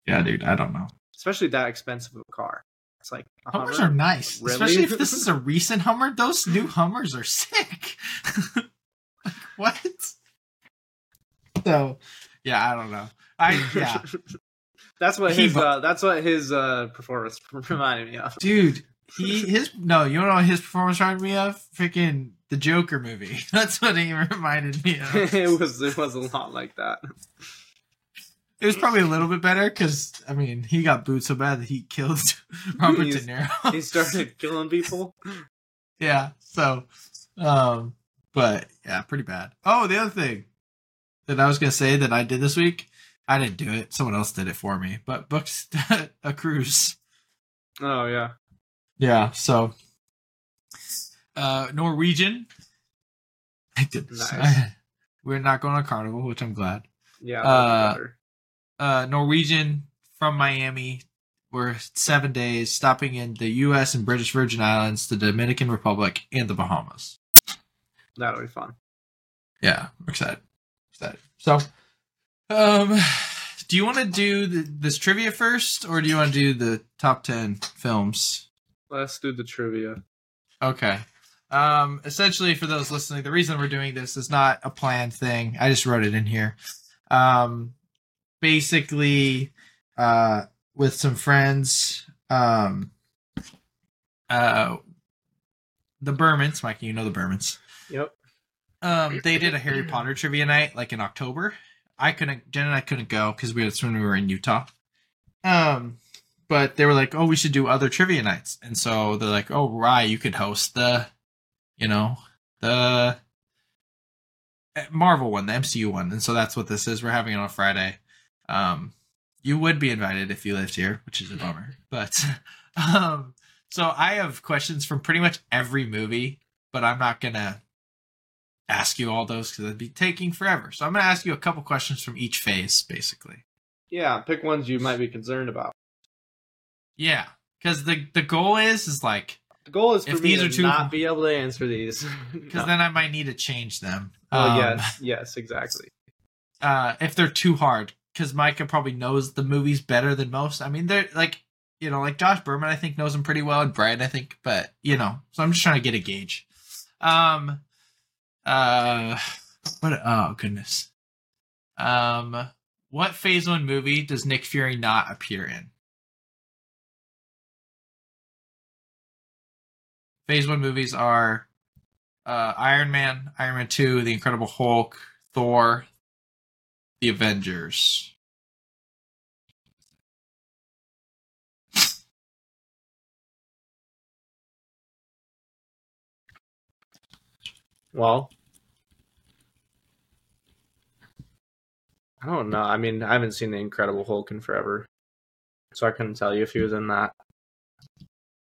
yeah dude i don't know especially that expensive of a car? It's like a hummers Hummer? are nice Really? especially if this (laughs) is a recent hummer those new hummers are sick (laughs) like, what so yeah, I don't know. I yeah, (laughs) that's what He his vo- uh, that's what his uh, performance reminded me of. dude. He his no, you know what his performance reminded me of? Freaking the Joker movie. (laughs) That's what he (laughs) reminded me of. (laughs) it was it was a lot like that. It was probably a little bit better because I mean he got booed so bad that he killed Robert De Niro. He started killing people. yeah. So, um, but yeah, pretty bad. Oh, the other thing that I was gonna say that I did this week, I didn't do it. Someone else did it for me. But booked a cruise. Oh yeah. Yeah. So, uh, Norwegian. (laughs) I did this. Nice. (laughs) We're not going on Carnival, which I'm glad. Yeah. Uh, uh, Norwegian from Miami. We're seven days, stopping in the U.S. and British Virgin Islands, the Dominican Republic, and the Bahamas. That'll be fun. Yeah, I'm excited. Excited. So, um, do you want to do the, this trivia first, or do you want to do the top ten films? Let's do the trivia. Okay. Um, essentially, for those listening, the reason we're doing this is not a planned thing. I just wrote it in here. Um, basically, uh, with some friends, um, uh, the Bermans, Mikey, you know the Bermans. Yep. Um, they did a Harry Potter trivia night like in October. I couldn't, Jen and I couldn't go because we that's when we were in Utah. Um, but they were like, "Oh, we should do other trivia nights," and so they're like, "Oh, Rye, you could host the, you know, the uh, Marvel one, the MCU one," and so that's what this is. We're having it on Friday. Um, you would be invited if you lived here, which is a bummer, but (laughs) um, so I have questions from pretty much every movie, but I'm not gonna ask you all those because it'd be taking forever. So I'm gonna ask you a couple questions from each phase, basically. Yeah. Pick ones you might be concerned about. Yeah, because the the goal is is like The goal is for If me these to are too- not be able to answer these. (laughs) because No. then I might need to change them. Oh Um, yes, (laughs) yes, exactly. uh, if they're too hard, because Micah probably knows the movies better than most. I mean, they're like you know, like Josh Berman, I think knows them pretty well, and Brian, I think, but you know, so I'm just trying to get a gauge. Um, uh, what? Oh goodness. Um, what Phase One movie does Nick Fury not appear in? Phase One movies are uh, Iron Man, Iron Man Two, The Incredible Hulk, Thor, The Avengers. Well, I don't know. I mean, I haven't seen the Incredible Hulk in forever, so I couldn't tell you if he was in that.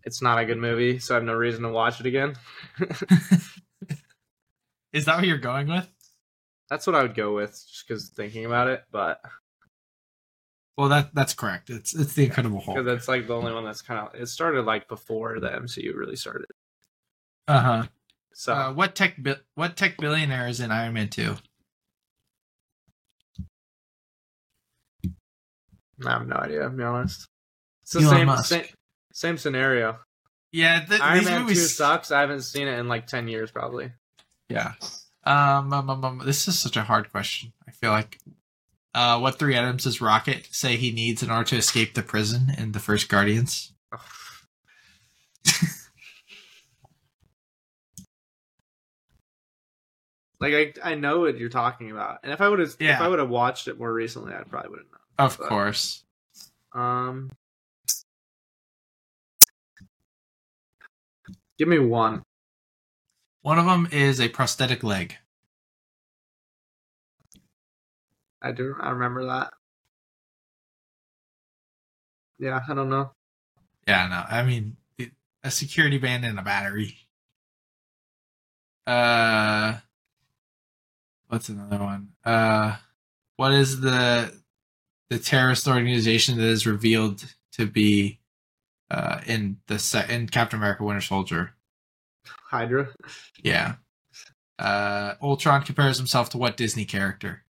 It's not a good movie, so I have no reason to watch it again. (laughs) Is that what you're going with? That's what I would go with, just because thinking about it. But Well, that that's correct. It's it's the Incredible Hulk. because that's like the only one that's kind of it started like before the MCU really started. Uh huh. So Uh, what tech bi- what tech billionaire is in Iron Man Two? I have no idea. To be honest, it's the Elon same, Musk. same same scenario. Yeah, th- Iron these Man movies Two sucks. I haven't seen it in like ten years, probably. Yeah. Um, um, um, um, this is such a hard question. I feel like. Uh, what three items does Rocket say he needs in order to escape the prison in the first Guardians? (sighs) like I, I know what you're talking about, and if I would have if I would have watched it more recently, I probably would have known. Of But- course. Um, give me one. One of them is a prosthetic leg. I do. I remember that. Yeah, I don't know. Yeah, no, I mean it, a security band and a battery. Uh, what's another one? Uh, what is the the terrorist organization that is revealed to be uh in the se- in Captain America: Winter Soldier? Hydra. Yeah. Uh, Ultron compares himself to what Disney character?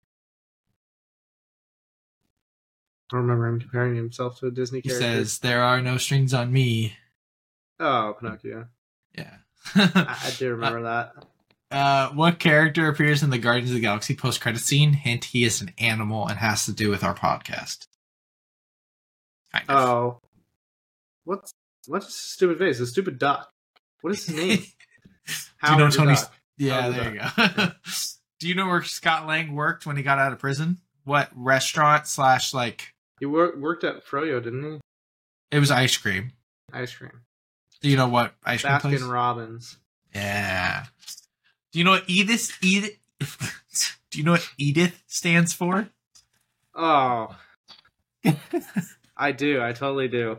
I don't remember him comparing himself to a Disney He character. He says, "There are no strings on me." "Oh, Pinocchio." Yeah. I, I do (laughs) remember that. Uh, what character appears in the Guardians of the Galaxy post credit scene? Hint: He is an animal and has to do with our podcast. Kind of. Oh, what's what's his stupid face? A stupid duck. What is his (laughs) name? Do you know Tony's- yeah, Howard the there you go. (laughs) do you know where Scott Lang worked when he got out of prison? What restaurant slash like He wor- worked at Froyo, didn't he? it was ice cream. Ice cream. Do you know what ice cream place? Baskin Robbins. Yeah. Do you know what Edith Edith (laughs) Do you know what Edith stands for? Oh, I do. I totally do.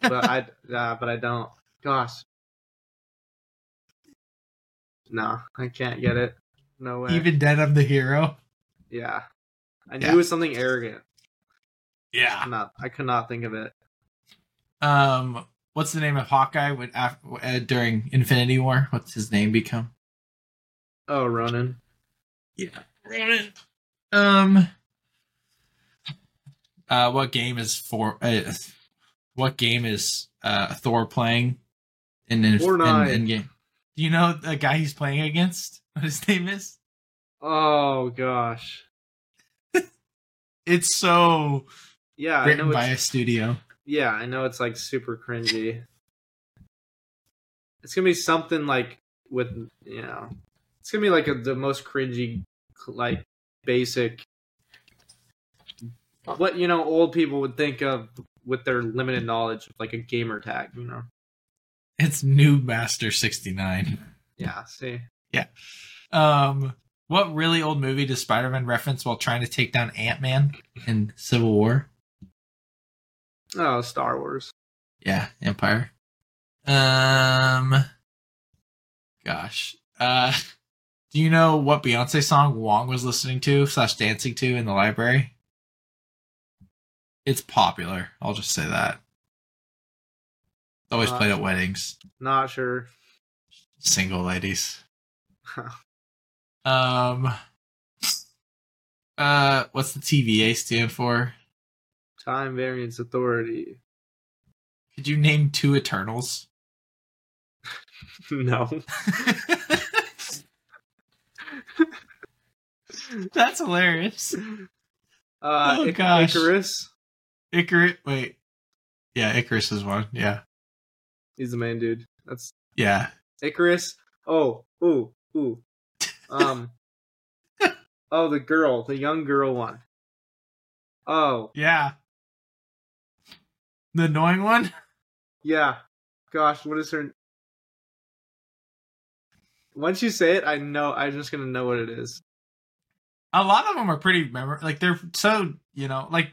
But I, uh, but I don't. Gosh. No, I can't get it. No way. Even dead I'm the hero. yeah, I knew Yeah. it was something arrogant. Yeah. Not. I could not think of it. Um what's the name of Hawkeye when af- uh, during Infinity War? What's his name become? Oh, Ronin. Yeah. Ronin. Um uh what game is for uh, what game is uh Thor playing in in, in, in game? Do you know the guy he's playing against? (laughs) What his name is? Oh gosh. (laughs) It's so Yeah, I written know. by It's, a studio. yeah, I know. It's like super cringy. It's gonna be something like with you know. It's gonna be like a, the most cringy, like basic. What you know, old people would think of with their limited knowledge of like a gamer tag. You know. It's Noob Master 69. Yeah. See. Yeah. Um, what really old movie does Spider Man reference while trying to take down Ant Man in Civil War? Oh, Star Wars. Yeah, Empire. Um, gosh. Uh, (laughs) do you know what Beyonce song Wong was listening to slash dancing to in the library? It's popular. I'll just say that. Always Uh, played at weddings. Not sure. Single ladies. (laughs) Um. Uh, what's the TVA stand for? Time Variance Authority. Could you name two Eternals? (laughs) no. (laughs) That's hilarious. Uh, Oh, Ic- gosh. Ikaris. Ikaris. Wait. Yeah, Ikaris is one. Yeah. He's the main dude. That's Yeah. Ikaris. Oh, ooh, ooh. (laughs) Um. oh, the girl, the young girl one. Oh, Yeah. The annoying one? yeah. Gosh, what is her? Once you say it, I know. I'm just gonna know what it is. A lot of them are pretty memorable. Like, they're so, you know, like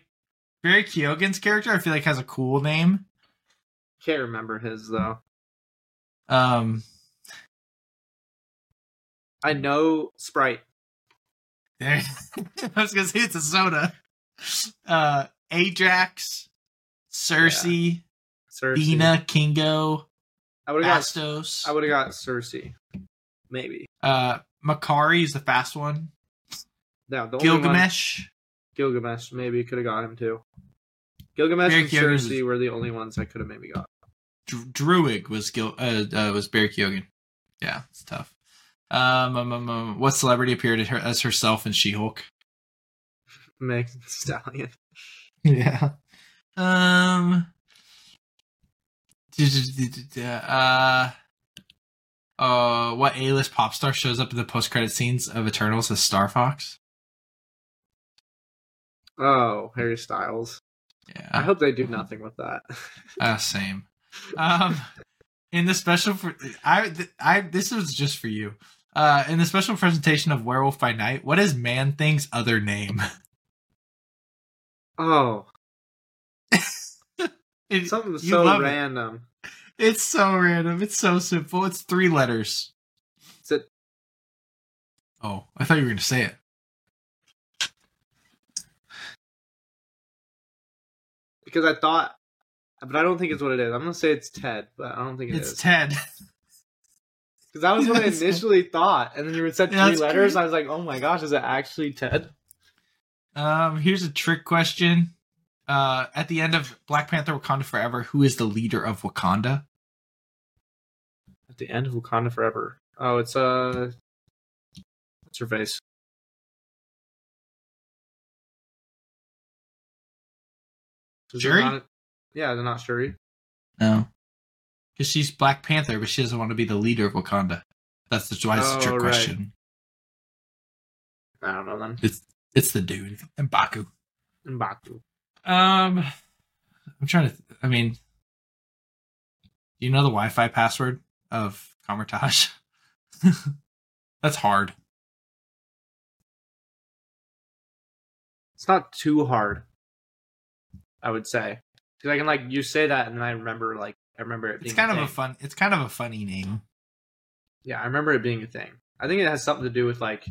Barry Keoghan's character, I feel like has a cool name. Can't remember his though. Um, I know Sprite. there. (laughs) I was gonna say it's a soda. Uh, Ajak, Sersi, Sersi. Bina, Kingo, I would have got. I would have got Sersi. Maybe. uh, Makkari is the fast one. No, the only one- Gilgamesh. Gilgamesh. Maybe could have got him too. Gilgamesh Barry and Keoghan Sersi was- were the only ones I could have maybe got. Dr- Druig was Gil. Uh, uh, was Barry Keoghan. Yeah, it's tough. Um, um, um, um, what celebrity appeared as, her, as herself in She-Hulk? (laughs) Meg Stallion. Yeah. Um. Uh. Uh, what A-list pop star shows up in the post-credit scenes of Eternals as Star Fox? Oh, Harry Styles. Yeah. I hope they do nothing with that. (laughs) Uh, same. Um, in the special for I, I this was just for you. Uh, in the special presentation of Werewolf by Night, what is Man Thing's other name? (laughs) oh, (laughs) It- something so love it. random. It's so random. It's so simple. It's three letters. Is it Oh, I thought you were going to say it. Because I thought, but I don't think it's what it is. I'm gonna say it's Ted, but I don't think it It's is. Ted. (laughs) Because that was what I (laughs) initially thought, and then you said three Yeah, that's letters. I was like, oh my gosh, is it actually Ted? Um, here's a trick question. Uh, at the end of Black Panther: Wakanda Forever, who is the leader of Wakanda? At the end of Wakanda Forever. Oh, it's uh What's her face? Is it Shuri? not- yeah, they're not Shuri. No. Because she's Black Panther, but she doesn't want to be the leader of Wakanda. That's the, why it's a Oh, trick right. question. I don't know then. It's it's the dude. And Baku. M'Baku. Um, I'm trying to. I mean, do you know the Wi-Fi password of Kamar-Taj? (laughs) That's hard. It's not too hard. I would say because I can like you say that and then I remember like I remember it. Being It's kind of a fun. It's kind of a funny name. Yeah, I remember it being a thing. I think it has something to do with like.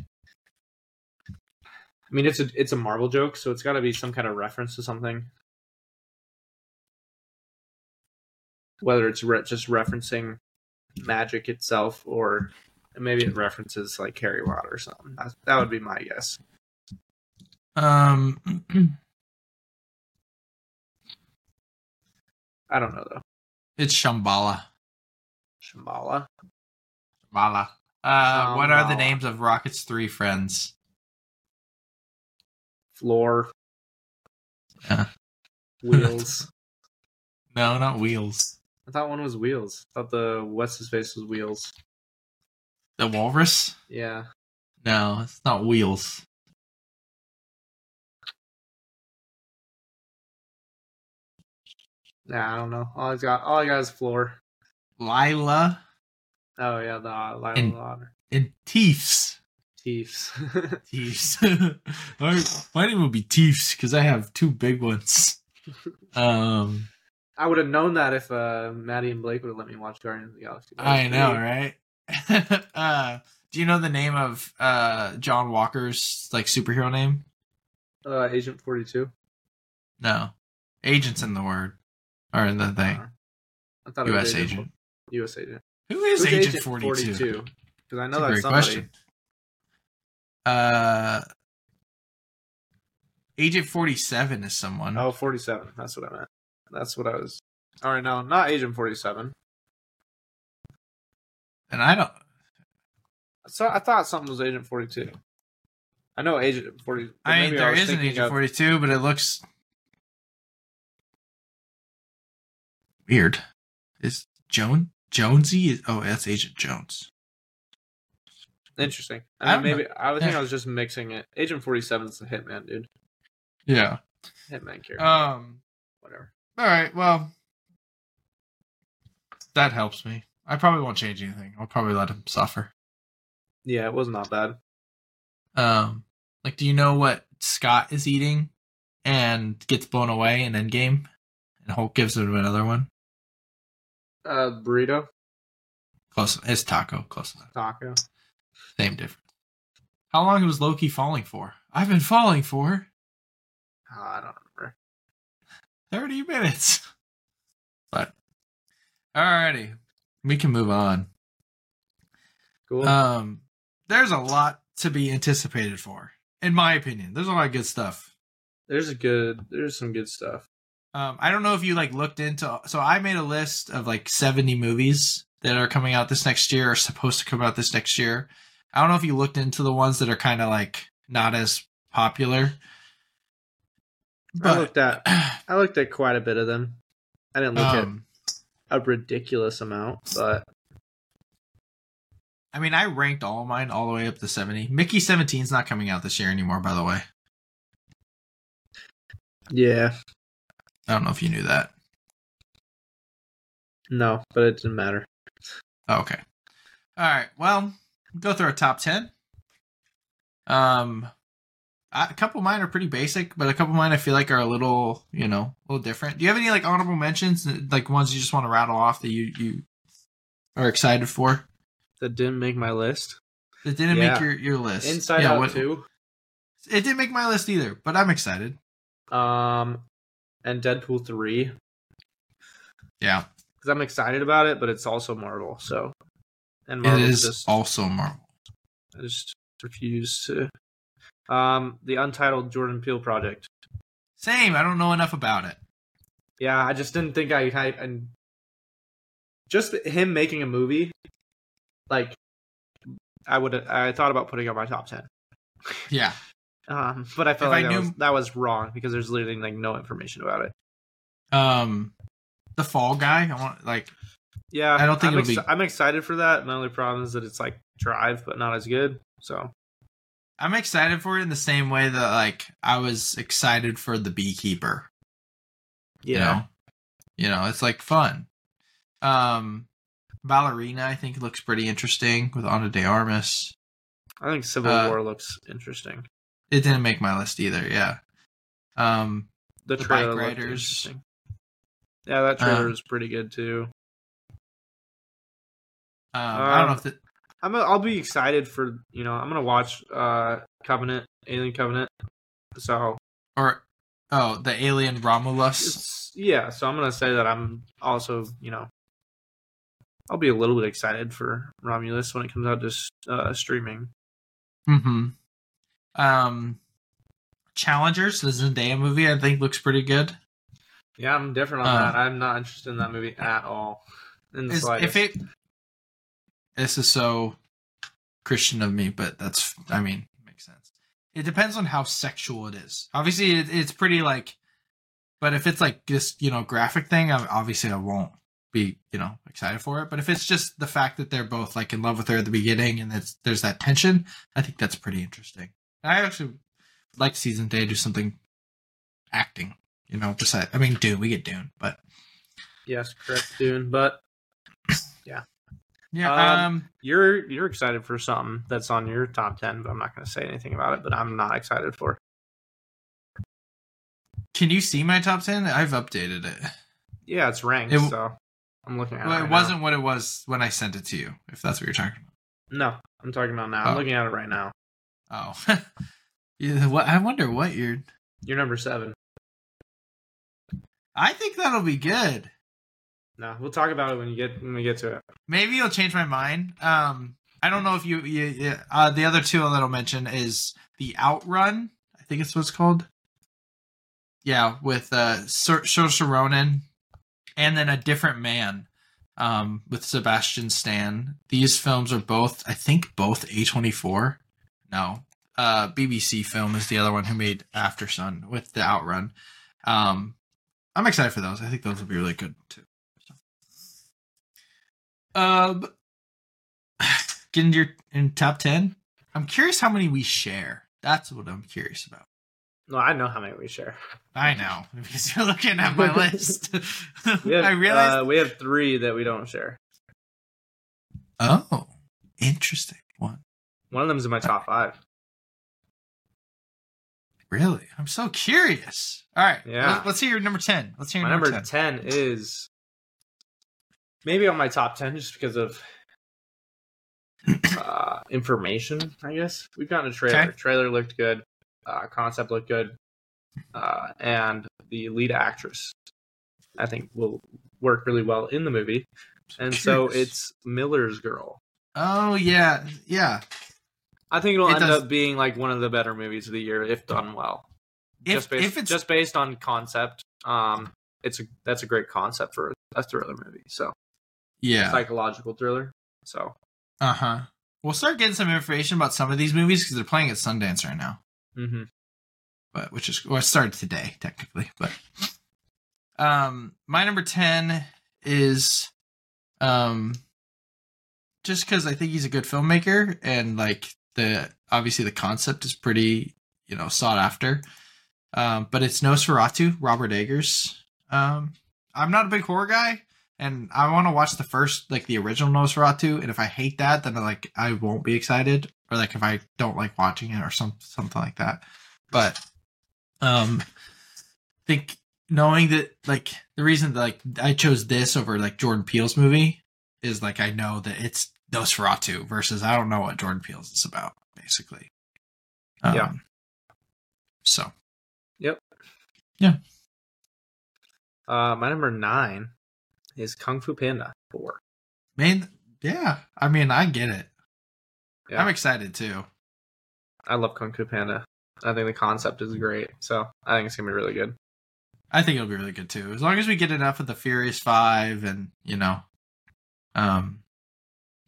I mean, it's a it's a Marvel joke, so it's got to be some kind of reference to something. Whether it's re- just referencing magic itself, or maybe it references like Harry Potter or something. That, that would be my guess. Um, (clears throat) I don't know though. it's Shambhala. Shambhala. Shambhala. Uh, what are the names of Rocket's three friends? Floor. Yeah. Wheels. (laughs) No, not Wheels. I thought one was Wheels. I thought the what's his face was Wheels. The Walrus? Yeah. No, it's not Wheels. Nah, I don't know. All I got, all I got is floor. Lylla Oh yeah, the uh, Lionel And- Honor. and Teefs. Teefs. (laughs) Teefs. My name will be Teefs because I have two big ones. (laughs) Um, I would have known that if uh, Maddie and Blake would have let me watch Guardians of the Galaxy. I was know, great. right? (laughs) uh, do you know the name of uh John Walker's like superhero name? Uh, Agent Forty Two. No, agents in the word or in the thing. I thought it was U.S. agent. U.S. agent. Who is Who's Agent Forty Two? Because I know That's that's somebody. question. Uh, Agent Forty Seven is someone. Oh, 47. That's what I meant. That's what I was. All right, no, not Agent Forty Seven. and I don't. So I thought something was Agent Forty Two. I know Agent Forty. I mean, there was is an Agent of- Forty Two, but it looks weird. Is Joan Jonesy? Is, oh, that's Agent Jones. Interesting. I I don't maybe I would think Yeah. I was just mixing it. Agent Forty Seven is the Hitman dude. Yeah. Hitman character. Um. Whatever. All right. Well, that helps me. I probably won't change anything. I'll probably let him suffer. Yeah, it was not bad. Um. Like, do you know what Scott is eating, and gets blown away in Endgame, and Hulk gives him another one? Uh, burrito, Close. It's taco. Close enough. taco. Same difference. How long was Loki falling for? I've been falling for Oh, I don't remember. 30 minutes. But, alrighty. We can move on. Cool. Um, there's a lot to be anticipated for, in my opinion. There's a lot of good stuff. there's a good. There's some good stuff. Um, I don't know if you like looked into. So I made a list of like 70 movies that are coming out this next year or supposed to come out this next year. I don't know if you looked into the ones that are kind of like not as popular. I looked at. I looked at quite a bit of them. I didn't look um, at a ridiculous amount, but I mean, I ranked all of mine all the way up to 70. Mickey 17's not coming out this year anymore, by the way. yeah, I don't know if you knew that. no, but it didn't matter. Oh, okay. All right. Well, go through our top 10. Um, a couple of mine are pretty basic, but a couple of mine I feel like are a little, you know, a little different. Do you have any like honorable mentions, like ones you just want to rattle off that you you are excited for That didn't make my list. that didn't Yeah. make your your list? Inside Yeah, Out what- two. It didn't make my list either, but I'm excited. Um, and Deadpool three. Yeah, Because I'm excited about it, but it's also Marvel. So, and it Marvel is just also Marvel. I just refuse to. Um, the Untitled Jordan Peele project. Same. I don't know enough about it. Yeah, I just didn't think I, I and just him making a movie, like I would I thought about putting it on my top ten. Yeah. Um, but I felt If I like that, knew- was, that was wrong because there's literally like no information about it. Um, the Fall Guy. I want like Yeah, I don't think I'm, it'll be- I'm excited for that. My only problem is that it's like Drive, but not as good. So I'm excited for it in the same way that like I was excited for the Beekeeper. You know, you know, it's like fun. Um, Ballerina, I think looks pretty interesting with Ana de Armas. I think Civil Uh, War looks interesting. It didn't make my list either. Yeah. Um, The the trailer Bike Riders. Yeah, that trailer Um, is pretty good too. um, I don't know Um, if the, I'm a, I'll be excited for you know I'm gonna watch uh Covenant Alien Covenant. So or oh the Alien Romulus. it's yeah. So I'm gonna say that I'm also you know I'll be a little bit excited for Romulus when it comes out to uh, streaming. Mm-hmm. Um, Challengers, the Zendaya movie, I think looks pretty good. Yeah, I'm different on Uh, that. I'm not interested in that movie at all. In the Is- slightest. if it this is so christian of me but that's i mean makes sense it depends on how sexual it is obviously it, it's pretty like but if it's like this you know graphic thing I, obviously i won't be you know excited for it but if it's just the fact that they're both like in love with her at the beginning and it's, there's that tension i think that's pretty interesting i actually like season Zendaya do something acting you know besides i mean dune we get dune but yes, correct, Dune. But yeah Um, um you're you're excited for something that's on your top ten, but I'm not going to say anything about it. But I'm not excited for. Can you see my top 10? I've updated it. Yeah, it's ranked, It so I'm looking at Well, it. it wasn't what it was when I sent it to you, if that's what you're talking about. No, I'm talking about now. I'm Oh. looking at it right now. Oh. (laughs) yeah, what, I wonder what you're. You're number seven. I think that'll be good. No, we'll talk about it when you get when we get to it. Maybe you'll change my mind. Um, I don't know if you. you, you uh, the other two that I'll mention is the Outrun. I think it's what it's called. Yeah, with uh, Sir- Saoirse Ronan, and then a different man, um, with Sebastian Stan. These films are both, I think, both A twenty four. No, uh, BBC Film is the other one who made After Sun with the Outrun. Um, I'm excited for those. I think those will be really good too. Um, (sighs) getting your in top ten. I'm curious how many we share. That's what I'm curious about. No, I know how many we share. I know (laughs) because you're looking at my list. (laughs) (laughs) Have, I realized. uh, we have three that we don't share. oh, interesting one. Of them is in my top five. Really, I'm so curious. All right, Yeah. Let, us hear your number ten. Let's hear My your number, number 10. ten is maybe on my top ten just because of uh, information. I guess we've gotten a trailer. Okay. Trailer looked good. Uh, concept looked good, uh, and the lead actress, I think, will work really well in the movie. And so it's Miller's Girl. Oh yeah, yeah. I think it'll It end does- up being like one of the better movies of the year if done well. If, just based, if it's just based on concept, um, it's a that's a great concept for a thriller movie. So yeah, psychological thriller. So uh huh. We'll start getting some information about some of these movies because they're playing at Sundance right now. hmm but which is well, it started today technically. But um, my number ten is um, just because I think he's a good filmmaker and like the obviously the concept is pretty you know sought after. Um, but it's Nosferatu, Robert Eggers. Um, I'm not a big horror guy, and I want to watch the first like the original Nosferatu. And if I hate that, then like I won't be excited, or like if I don't like watching it or some something like that. But um I think knowing that like the reason that like I chose this over like Jordan Peele's movie is like I know that it's Nosferatu versus I don't know what Jordan Peele's is about basically. Um, Yeah. So Yep. Yeah. uh, my number nine is Kung Fu Panda Four. man, yeah. I mean, I get it. Yeah. I'm excited too. I love Kung Fu Panda. I think the concept is great. So I think it's gonna be really good. I think it'll be really good too. As long as we get enough of the Furious Five and you know, um,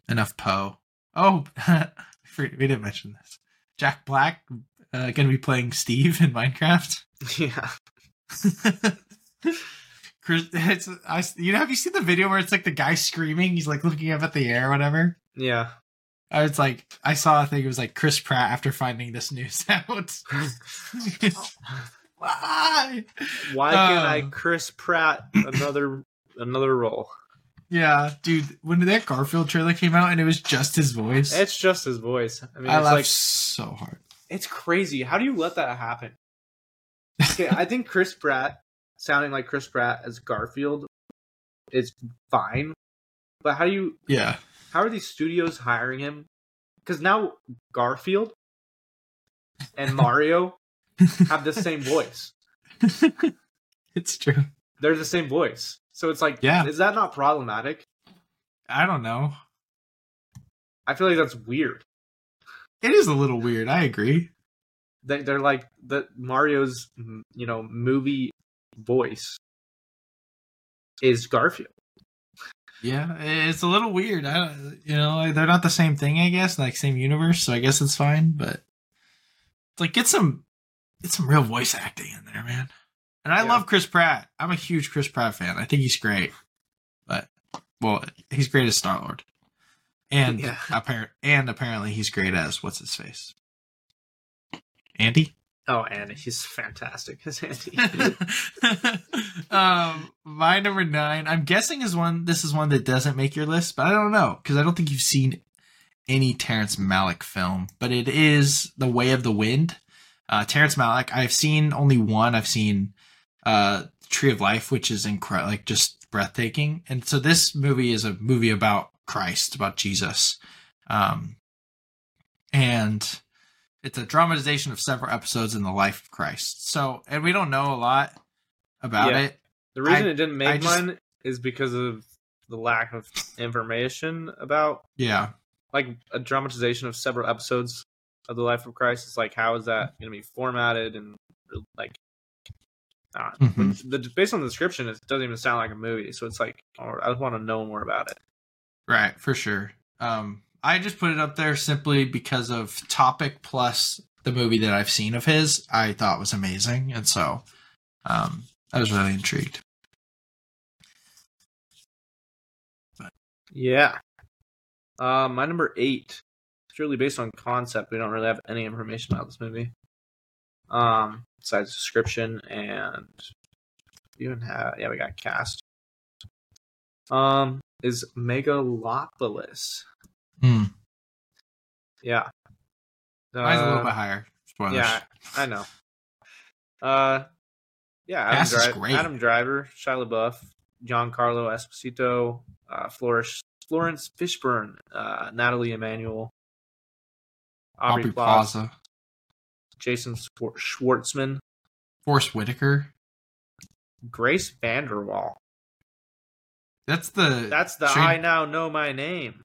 enough Poe. Oh, (laughs) we didn't mention this. Jack Black uh, going to be playing Steve in Minecraft. (laughs) Yeah. (laughs) Chris, it's, I, you know, have you seen the video where it's like the guy screaming? He's like looking up at the air, or whatever. Yeah. I was like, I saw a thing. It was like Chris Pratt after finding this news out. Why? Why can't I Um. Chris Pratt another another role? Yeah, dude. When that Garfield trailer came out and it was just his voice, It's just his voice. I mean, I it's laughed like so hard. it's crazy. How do you let that happen? Okay, I think Chris Pratt sounding like Chris Pratt as Garfield is fine, but how do you? (laughs) Yeah, How are these studios hiring him? Because now Garfield and Mario (laughs) have the same voice. it's true. They're the same voice. So it's like, Yeah. is that not problematic? I don't know. I feel like that's weird. It is a little weird. I agree. They, they're like the Mario's, you know, movie voice is Garfield. Yeah, it's a little weird. I don't, you know, they're not the same thing. I guess like same universe, so I guess it's fine. But it's like get some, get some real voice acting in there, man. And I Yeah. love Chris Pratt. I'm a huge Chris Pratt fan. I think he's great. But well, he's great as Star Lord, and Yeah. (laughs) apparent and apparently he's great as what's his face, Andy. Oh, and he's fantastic as Andy. (laughs) um, my number nine, I'm guessing is one. This is one that doesn't make your list, but I don't know because I don't think you've seen any Terrence Malick film. But it is The Way of the Wind. Uh, Terrence Malick. I've seen only one. I've seen uh, Tree of Life, which is incredible, like just breathtaking. And so this movie is a movie about Christ, about Jesus, um, and it's a dramatization of several episodes in the life of Christ. So, and we don't know a lot about Yeah. it. the reason I- it didn't make just- mine is because of the lack of information about Yeah, like a dramatization of several episodes of the life of Christ. It's like how is that going to be formatted and like uh, Mhm. the, based on the description, it doesn't even sound like a movie. So it's like oh, I just want to know more about it. right, for sure. Um, I just put it up there simply because of topic plus the movie that I've seen of his. I thought was amazing, and so um, I was really intrigued. Yeah. Uh, my number eight. It's really based on concept. We don't really have any information about this movie. Um, besides description and we even have yeah, we got cast. Um, is Megalopolis. Hmm. Yeah. Mine's a little Uh, bit higher. Spoilers. Yeah, I know. Uh, yeah, Adam, Cast is Dri- great. Adam Driver, Shia LaBeouf, Giancarlo Esposito, uh, Florence Florence Fishburne, uh, Nathalie Emmanuel, Aubrey, Aubrey Plaza, Plaza, Jason Schwartzman, Forest Whitaker. Grace VanderWaal. That's the. That's the I now know my name.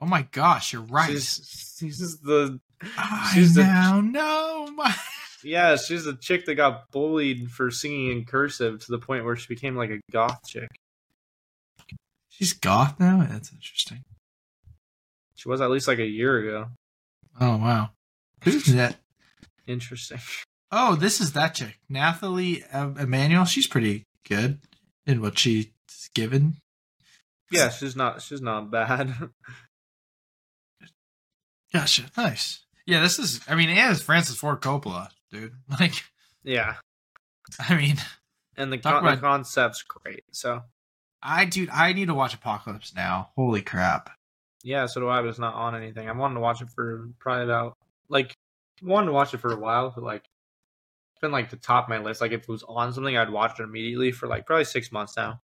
Oh my gosh, you're right. She's, she's the I she's the- now know my. (laughs) yeah, she's the chick that got bullied for singing in cursive to the point where she became like a goth chick. She's goth now. That's interesting. She was at least like a year ago. Oh wow. Who's that? Interesting. Oh, this is that chick, Nathalie Emmanuel. She's pretty good in what she's given. Yeah, she's not she's not bad. (laughs) Gotcha. Nice. Yeah, this is. I mean, and it's Francis Ford Coppola, dude. (laughs) Like, yeah. I mean, And the, con- the concept's great. So I dude, I need to watch Apocalypse now. Holy crap! yeah, so do I, but it's not on anything. I wanted to watch it for probably about like wanted to watch it for a while, but like it's been like the top of my list. Like if it was on something, I'd watch it immediately for like probably six months now.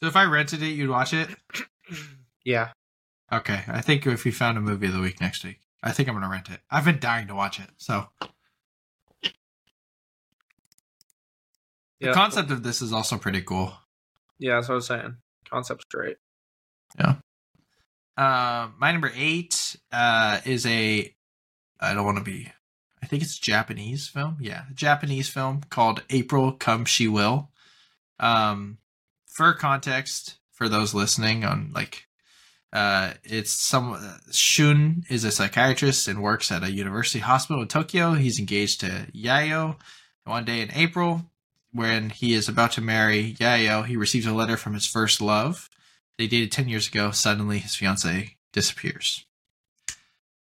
So if I rented it, you'd watch it. (clears throat) Yeah. Okay, I think if we found a movie of the week next week, I think I'm gonna rent it. I've been dying to watch it. So the concept of this is also pretty cool. Yeah, that's what I was saying. Concept's great. Uh, my number eight uh, is a. I don't want to be. I think it's a Japanese film. Yeah, Japanese film called April Come She Will. Um, for context, for those listening on like Uh, it's some Shun is a psychiatrist and works at a university hospital in Tokyo. He's engaged to Yayo. One day in April, when he is about to marry Yayo, he receives a letter from his first love. They dated 10 years ago. Suddenly, his fiance disappears.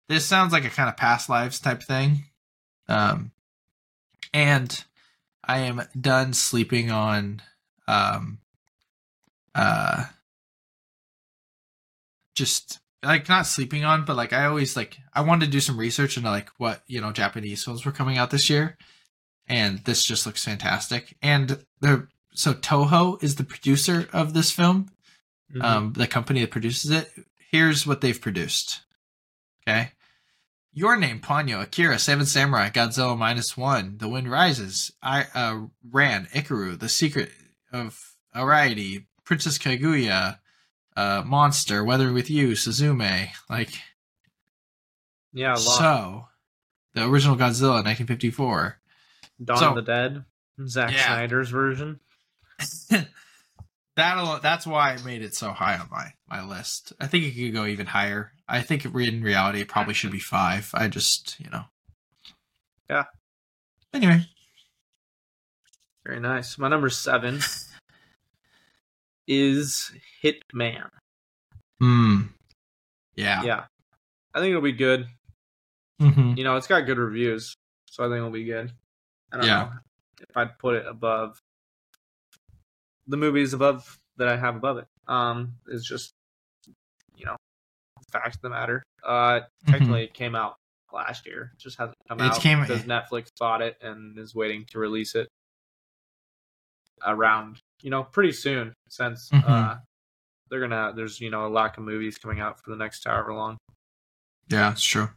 This sounds like a kind of past lives type thing. Um, and I am done sleeping on um, uh, just like not sleeping on, but like I always like I wanted to do some research into like what you know Japanese films were coming out this year, and this just looks fantastic. And the so Toho is the producer of this film, Mhm. um, the company that produces it. Here's what they've produced. Okay. Your name, Ponyo, Akira, Seven Samurai, Godzilla minus one, The Wind Rises, I uh Ran, Ikiru, The Secret of Arrietty, Princess Kaguya, uh Monster, Weather with You, Suzume, like yeah, a lot. so the original Godzilla, 1954. Dawn so- of the Dead, Zack Yeah. Snyder's version. (laughs) that that's why I made it so high on my my list. I think it could go even higher. I think in reality it probably should be five. I just you know. Yeah. Anyway, Very nice. My number seven is Hitman. hmm, yeah, Yeah, I think it'll be good. hmm You know, it's got good reviews, so I think it'll be good. I don't Yeah. know if I'd put it above the movies above that I have above it. Um, it's just you know, fact of the matter. Uh, technically, it came out last year. It just hasn't come Mm-hmm. It out came- because Netflix bought it and is waiting to release it around you know pretty soon since Mhm. uh they're gonna there's you know a lack of movies coming out for the next however long. yeah, it's true.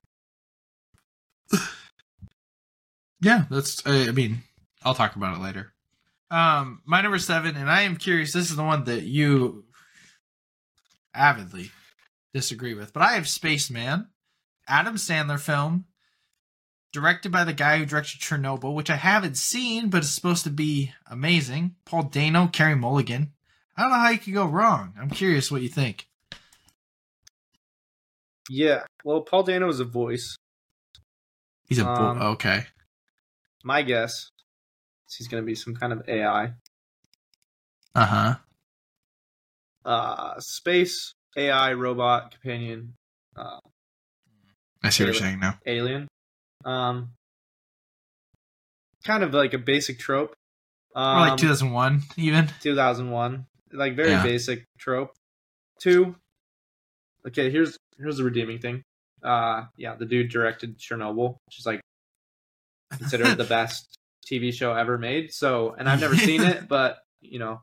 (sighs) yeah, that's. I I mean, I'll talk about it later. Um, my number seven, and I am curious. This is the one that you avidly disagree with, but I have Spaceman, Adam Sandler film, directed by the guy who directed Chernobyl, which I haven't seen, but it's supposed to be amazing. Paul Dano, Carey Mulligan. I don't know how you could go wrong. I'm curious what you think. Yeah, well, Paul Dano is a voice. He's a bo- Um, okay. My guess he's going to be some kind of AI. Uh huh. Uh, space AI robot companion uh, I see what you're saying now. alien. Um, kind of like a basic trope. Or Um, like 2001, even. 2001, like very Yeah. basic trope. Two. Okay, here's here's the redeeming thing. Uh, yeah, the dude directed Chernobyl, which is like considered the (laughs) best TV show ever made. So, and I've never seen it, (laughs) but you know,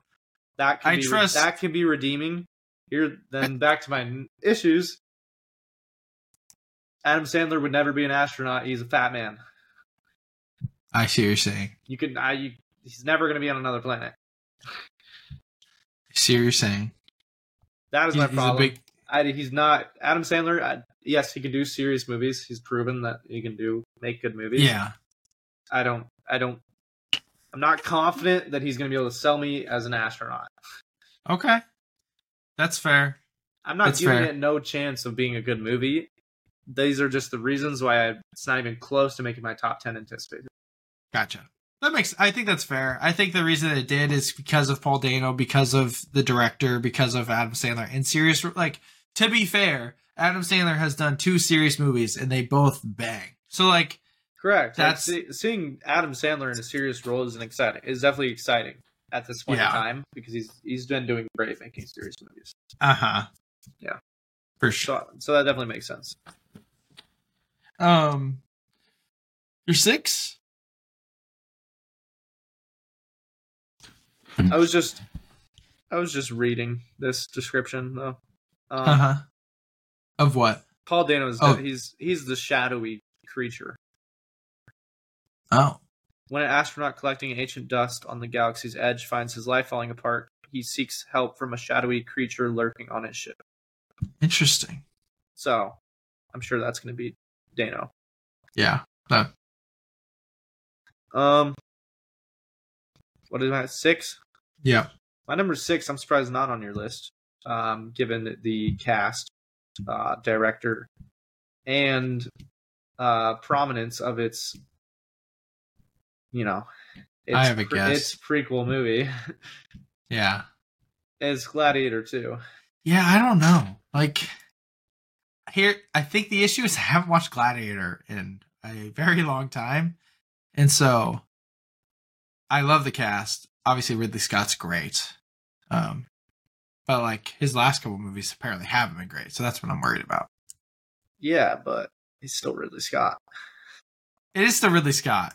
that can I be trust- that can be redeeming. Here, then back to my issues. Adam Sandler would never be an astronaut. He's a fat man. I see what you're saying. You can, I, you, he's never going to be on another planet. I see what you're saying. That is He's, my problem. big. I, he's not Adam Sandler. I, yes, he can do serious movies. He's proven that he can do make good movies. Yeah. I don't. I don't. I'm not confident that he's going to be able to sell me as an astronaut. Okay. That's fair. I'm not That's giving fair. it no chance of being a good movie. These are just the reasons why I, it's not even close to making my top ten anticipated. Gotcha. That makes. I think that's fair. I think the reason it did is because of Paul Dano, because of the director, because of Adam Sandler. And serious, like to be fair, Adam Sandler has done two serious movies, and they both bang. So like, Correct. Like, That's- see- seeing Adam Sandler in a serious role is an exciting. Is definitely exciting at this point Yeah. in time because he's he's been doing great making serious movies. uh huh. Yeah. For sure. So so that definitely makes sense. Um, you're six. (laughs) I was just I was just reading this description though. Um, Uh huh. Of what? Paul Dano is Oh. he's he's the shadowy creature. Oh. When an astronaut collecting ancient dust on the galaxy's edge finds his life falling apart, he seeks help from a shadowy creature lurking on his ship. Interesting. So, I'm sure that's going to be Dano. Yeah. That. Um, what is that? Six. Yeah. My number six. I'm surprised not on your list. Um, given the cast, uh, director and uh, prominence of its, you know, its, I have a guess. its prequel movie Yeah. (laughs) It's Gladiator 2. Yeah, I don't know. Like here I think the issue is I haven't watched Gladiator in a very long time. And so I love the cast. Obviously Ridley Scott's great. Um but like his last couple movies apparently haven't been great. So that's what I'm worried about. Yeah, but he's still Ridley Scott. It is still Ridley Scott.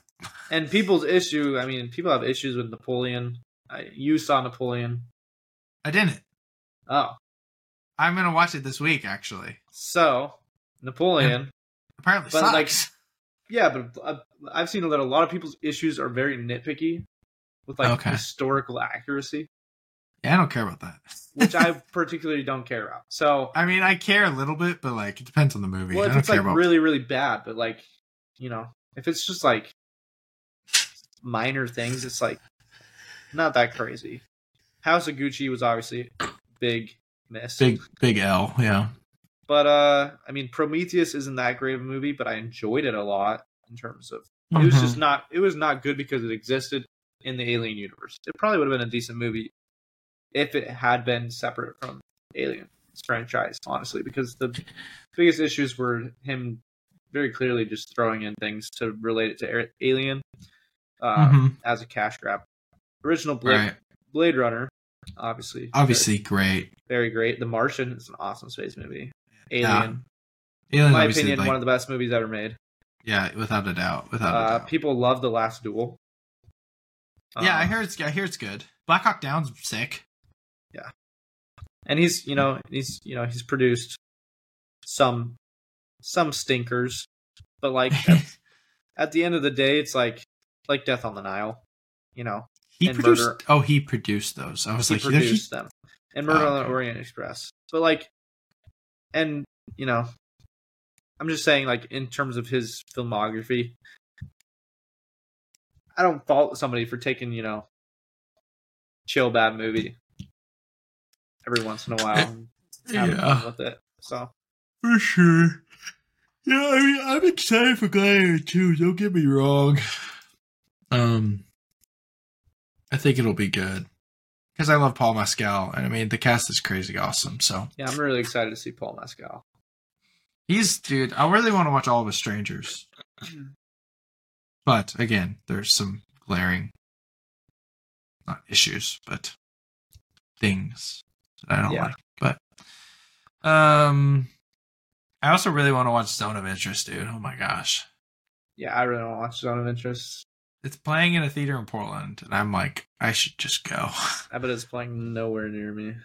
And people's issue, I mean, people have issues with Napoleon. I, you saw Napoleon. I didn't. Oh, I'm gonna watch it this week actually. so Napoleon. Apparently But, sucks. like, Yeah, but uh, I've seen that a lot of people's issues are very nitpicky with like Okay. historical accuracy, yeah, I don't care about that. which I (laughs) particularly don't care about. So, I mean I care a little bit, but like it depends on the movie. well, I if don't it's like really, really bad, but like, you know, if it's just like minor things, it's like not that crazy. House of Gucci was obviously big miss. big big L, yeah. But uh I mean Prometheus isn't that great of a movie, but I enjoyed it a lot in terms of it was just Mhm. not it was not good because it existed in the Alien universe. It probably would have been a decent movie if it had been separate from Alien franchise, honestly, because the biggest issues were him very clearly just throwing in things to relate it to Alien uh, Mhm. as a cash grab. Original Blade, Right. Blade Runner, obviously, Obviously great. very, very great. The Martian is an awesome space movie. Yeah. Alien, in my opinion, like- one of the best movies ever made. Yeah, without a doubt. Without a Uh, doubt. people love the Last Duel. yeah, I Um, hear it's I hear it's good. Black Hawk Down's sick. Yeah, and he's you know he's you know he's produced some some stinkers, but like at, (laughs) at the end of the day, it's like like Death on the Nile. You know, he and produced. Murder- Oh, he produced those. I was he like, he- produced them, and Murder Oh, on the. Orient Express. But like, and you know, I'm just saying like in terms of his filmography, I don't fault somebody for taking you know chill bad movie every once in a while and (laughs) yeah, with it. So for sure. Yeah, I mean, I'm excited for Gladiator too. Don't get me wrong. Um, I think it'll be good because I love Paul Mescal, and I mean the cast is crazy awesome. So yeah, I'm really excited to see Paul Mescal. He's dude. I really want to watch All of Us Strangers, but again, there's some glaring, not issues, but things that I don't Yeah. like. But um, I also really want to watch Zone of Interest, dude. Oh my gosh, Yeah, I really want to watch Zone of Interest. It's playing in a theater in Portland, and I'm like, I should just go. I bet it's playing nowhere near me.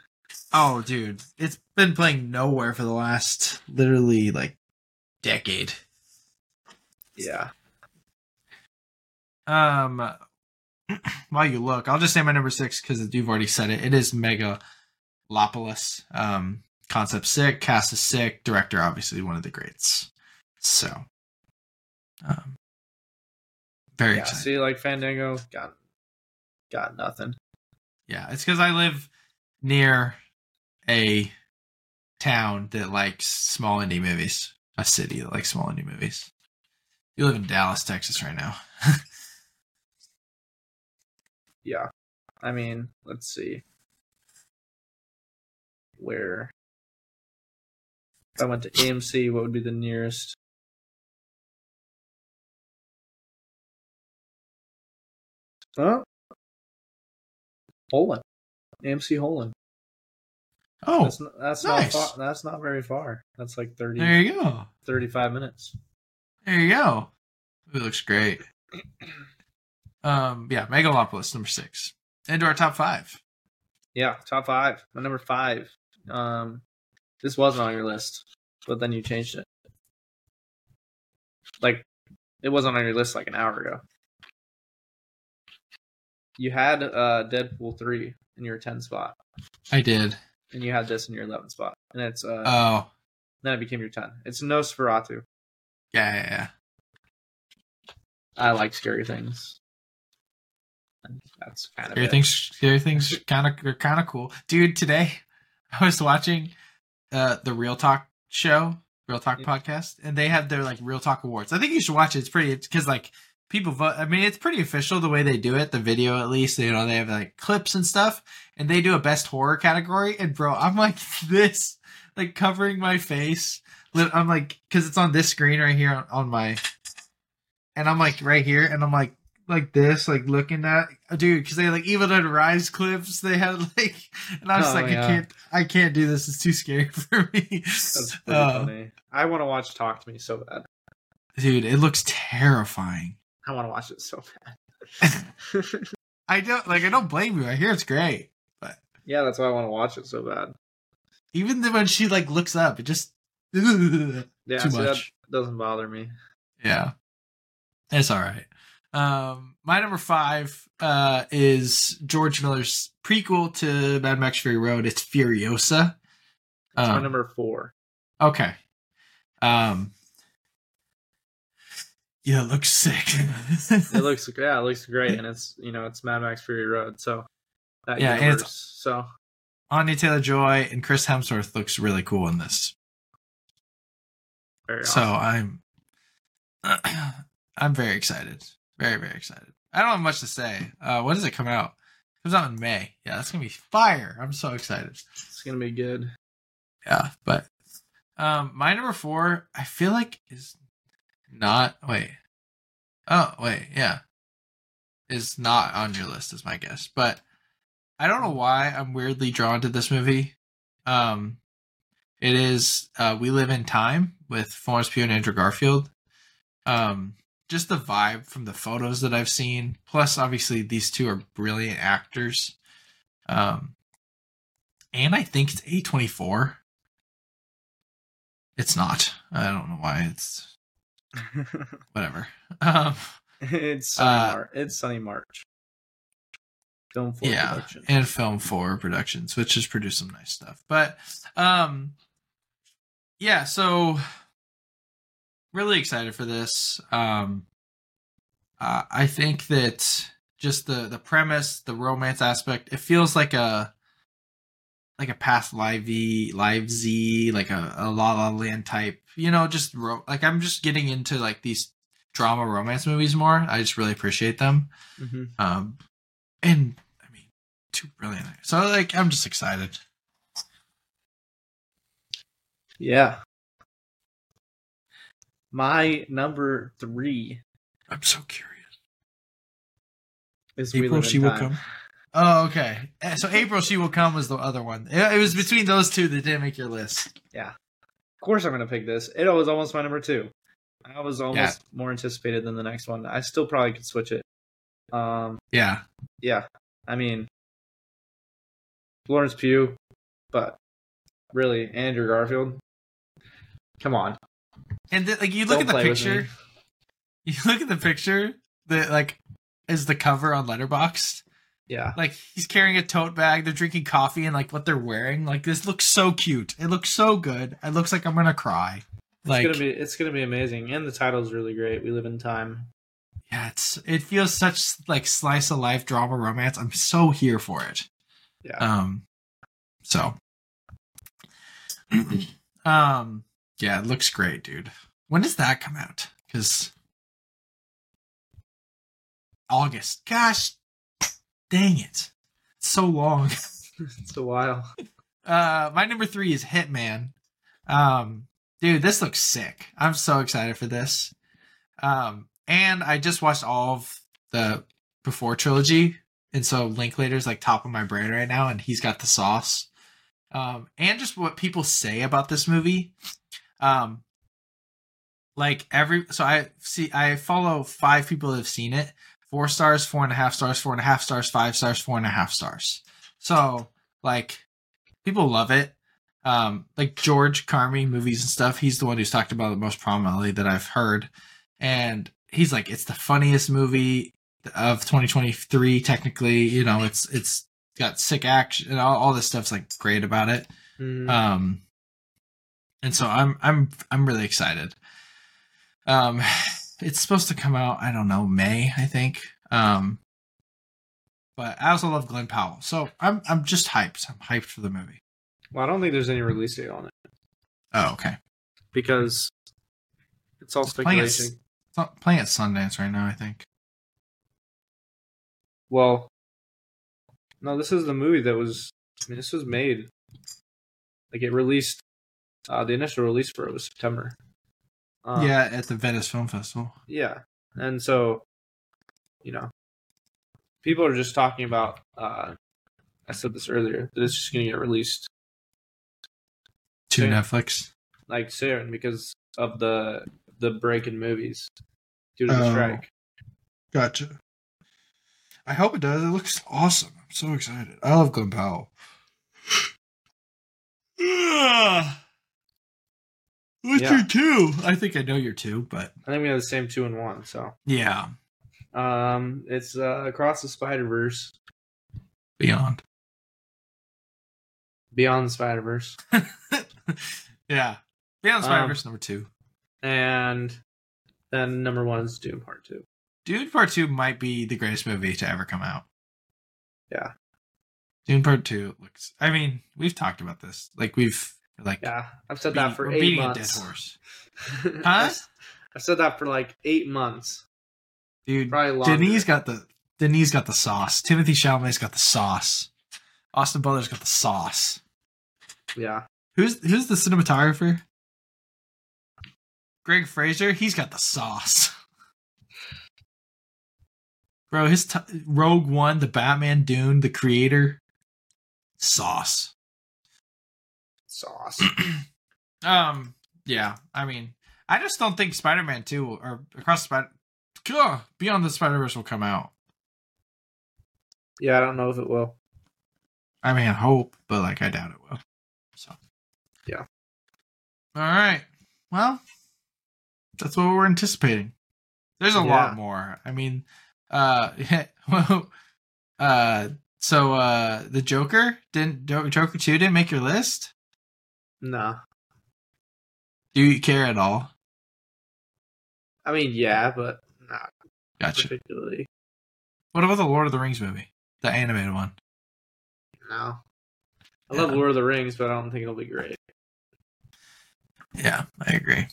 oh, dude, it's been playing nowhere for the last literally like decade. Yeah, Um, (clears throat) while you look, I'll just say my number six because you've already said it. It is Megalopolis. Um, concept sick, cast is sick, director obviously one of the greats. So, um, very yeah. excited. See, like Fandango got got nothing. Yeah, it's because I live near a town that likes small indie movies. A city that likes small indie movies. You live in Dallas, Texas, right now. (laughs) Yeah, I mean, let's see where. If I went to AMC, what would be the nearest? Huh? Holland, AMC Holland. Oh, That's not, that's nice. not far, that's not very far. That's like 30, there you go. 35 minutes. There you go. It looks great. (clears throat) Um, yeah, Megalopolis number six. Into our top five. Yeah, top five. My number five. Um, this wasn't on your list, but then you changed it. Like, it wasn't on your list like an hour ago. You had uh Deadpool three in your ten spot, I did. and you had this in your eleven spot, and it's uh Oh, then it became your ten. It's Nosferatu. yeah, yeah, yeah. I like scary things. And that's kind of it. Everything's scary things (laughs) kind of are kind of cool, dude. Today, (laughs) I was watching uh the Real Talk show, Real Talk Yeah. podcast, and they have their like Real Talk awards. I think you should watch it. It's pretty because like people vote. I mean, it's pretty official the way they do it. The video, at least, you know, they have like clips and stuff, and they do a best horror category. And bro, I'm like (laughs) this, like covering my face. I'm like, because it's on this screen right here on, on my, and I'm like right here, and I'm like like this, like looking at dude, because they like Evil Dead Rise clips. They had (laughs) like, and I was Oh, like, yeah. I can't, I can't do this. It's too scary (laughs) for me. That's pretty Uh, funny. I want to watch Talk to Me so bad. dude, it looks terrifying. I want to watch it so bad. (laughs) I don't like. I don't blame you. I hear it's great. but yeah, that's why I want to watch it so bad. Even when she like looks up, it just (laughs) Yeah, too that much. doesn't bother me. Yeah, it's all right. Um, my number five uh is George Miller's prequel to Mad Max Fury Road. It's Furiosa. It's my Um, number four. Okay. Um. Yeah, it looks sick. It (laughs) looks yeah, it looks great, and it's you know it's Mad Max Fury Road, so that Yeah, and universe. it's- so Anya Taylor Joy and Chris Hemsworth looks really cool in this. So. I'm (clears throat) I'm very excited. Very, very excited. I don't have much to say. Uh when does it come out? It comes out in May. Yeah, that's gonna be fire. I'm so excited. it's gonna be good. Yeah, but um my number four, I feel like is not wait. Oh, wait, yeah. Is not on your list is my guess. But I don't know why I'm weirdly drawn to this movie. Um it is uh We Live in Time with Florence Pugh and Andrew Garfield. Um just the vibe from the photos that I've seen. Plus obviously these two are brilliant actors. Um and I think it's A24. It's not. I don't know why. It's (laughs) whatever. Um, it's Sunny Uh, Mar- it's Sunny March. Film for yeah, production. and Film Four Productions, which has produced some nice stuff. But um, yeah, so really excited for this. Um, uh, I think that just the the premise, the romance aspect, it feels like a like a past live live Z, like a, a La La Land type. You know, just ro- like I'm just getting into like these drama romance movies more. I just really appreciate them. hmm Um, and I mean, two brilliant. So like, I'm just excited. Yeah. My number three I'm so curious. is April, she will Time. come. Oh, okay. Eh, So April, she will come was the other one. It, was between those two that didn't make your list. Yeah. Of course, I'm gonna pick this. It was almost my number two. I was almost more anticipated than the next one. I still probably could switch it. Um, Yeah, yeah. I mean, Florence Pugh, but really Andrew Garfield. Come on, and th- like you look Don't at the picture. (laughs) You look at the picture that like is the cover on Letterboxd. Yeah, Like he's carrying a tote bag. They're drinking coffee and like what they're wearing. Like this looks so cute. It looks so good. It looks like I'm gonna cry. Like it's gonna be it's gonna be amazing, and the title's really great. We live in time. Yeah, it's it feels such like slice of life drama romance. I'm so here for it. Yeah, Um so (clears throat) um yeah, it looks great, dude. When does that come out? Cuz August. Gosh, dang it. It's so long. (laughs) it's a while. Uh my number 3 is Hitman. Um dude, this looks sick. I'm so excited for this. Um and I just watched all of the before trilogy and so Linklater's like top of my brain right now and he's got the sauce. Um and just what people say about this movie. Um like every so I see I follow five people that have seen it. Four stars, four and a half stars, four and a half stars, five stars, four and a half stars. So like people love it. Um, like George Carmi movies and stuff. He's the one who's talked about it most prominently that I've heard, and he's like, it's the funniest movie of 2023. Technically, you know, it's it's got sick action and all, all this stuff's like great about it. Mhm. Um, and so I'm I'm I'm really excited. Um, it's supposed to come out I don't know May I think. Um, but I also love Glen Powell, so I'm I'm just hyped. I'm hyped for the movie. well, I don't think there's any release date on it. Oh, okay. because it's all It's playing at speculation. It's playing at Sundance right now, I think. Well, no, this is the movie that was. I mean, this was made. Like it released. Uh, the initial release for it was September. Um, yeah, at the Venice Film Festival. Yeah, and so, you know, people are just talking about. Uh, I said this earlier that it's just going to get released To Okay. Netflix. like soon because of the the break in movies due to the Oh. strike. Gotcha. I hope it does. It looks awesome. I'm so excited. I love Glen Powell. What's Yeah. your two? I think I know your two, but I think we have the same two and one. So, yeah, um, it's uh, across the Spider Verse, beyond. beyond the Spider Verse, (laughs) yeah, beyond Um, Spider Verse number two. and then number one is Dune Part Two. Dune Part Two might be the greatest movie to ever come out. Yeah. Dune Part Two looks. I mean, we've talked about this. Like we've like Yeah, I've said beating- that for eight months. horse, I've- (laughs) Huh? I've said that for like eight months, dude. longer. Got the Denis got the sauce. Timothée Chalamet's got the sauce. Austin Butler's got the sauce. yeah, Who's who's the cinematographer? Greig Fraser. He's got the sauce. Bro, his t- Rogue One, the Batman, Dune, the creator, sauce. Sauce. (clears throat) Um, yeah. I mean, I just don't think Spider-Man Two will- or Across Spider, Ugh, Beyond the Spider Verse will come out. yeah, I don't know if it will. I mean, I hope, but like, I doubt it will. So, Yeah. All right. Well, that's what we're anticipating. There's a Yeah. lot more. I mean, uh, (laughs) well, uh, so uh, the Joker didn't Joker two didn't make your list. No, Do you care at all? I mean, yeah, but not Gotcha. particularly. What about the Lord of the Rings movie, the animated one? No, I love Lord of the Rings, but I don't think it'll be great. Yeah, I agree.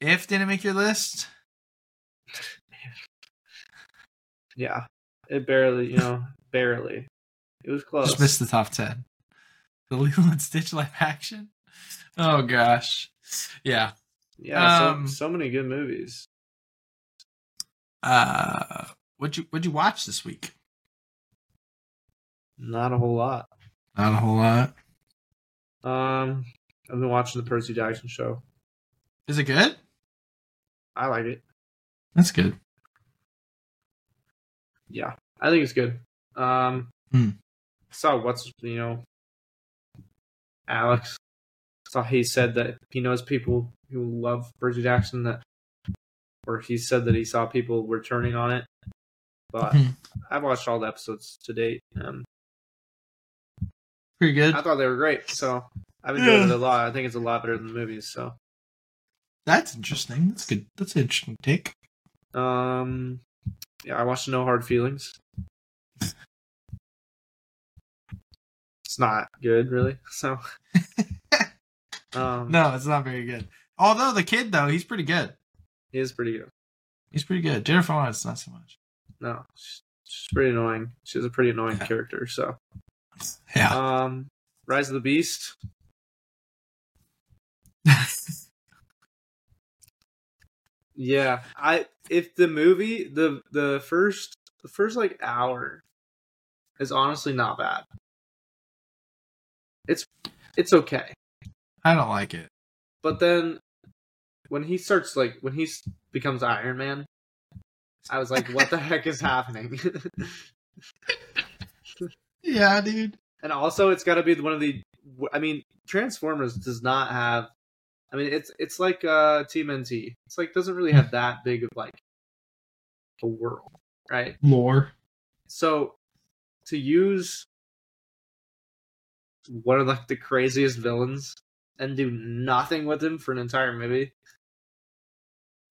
If didn't make your list, (laughs) Yeah, it barely, you know, barely. It was close. just missed the top ten. The Lilo and Stitch live action. Oh gosh, yeah. yeah, um, so, so many good movies. Uh, what'd you what'd you watch this week? Not a whole lot. Not a whole lot. Um, I've been watching the Percy Jackson show. Is it good? I like it. That's good. Yeah, I think it's good. Um, Hmm. saw what's you know, Alex. Saw he said that he knows people who love Percy Jackson that, or he said that he saw people returning on it. But Hmm. I've watched all the episodes to date, and Pretty good. I thought they were great. So I've enjoyed Yeah. it a lot. I think it's a lot better than the movies. So, That's interesting. That's good. That's an interesting take. um, yeah, I watched No Hard Feelings. It's not good, really. (laughs) So, (laughs) um, No, it's not very good. Although the kid though, he's pretty good. he is pretty good. He's pretty good. Jennifer Lawrence, not so much. No, she's, she's pretty annoying. She's a pretty annoying Yeah. character. So, Yeah. um, Rise of the Beast. (laughs) Yeah, I if the movie the the first the first like hour is honestly not bad. It's it's okay, I don't like it. but then when he starts like when he becomes Iron Man, I was like, what the heck is happening? (laughs) Yeah, dude. and also, it's got to be one of the. I mean, Transformers does not have. I mean, it's it's like uh TMNT. It's like doesn't really have that big of like a world, right? Lore. So to use one of like the craziest villains and do nothing with him for an entire movie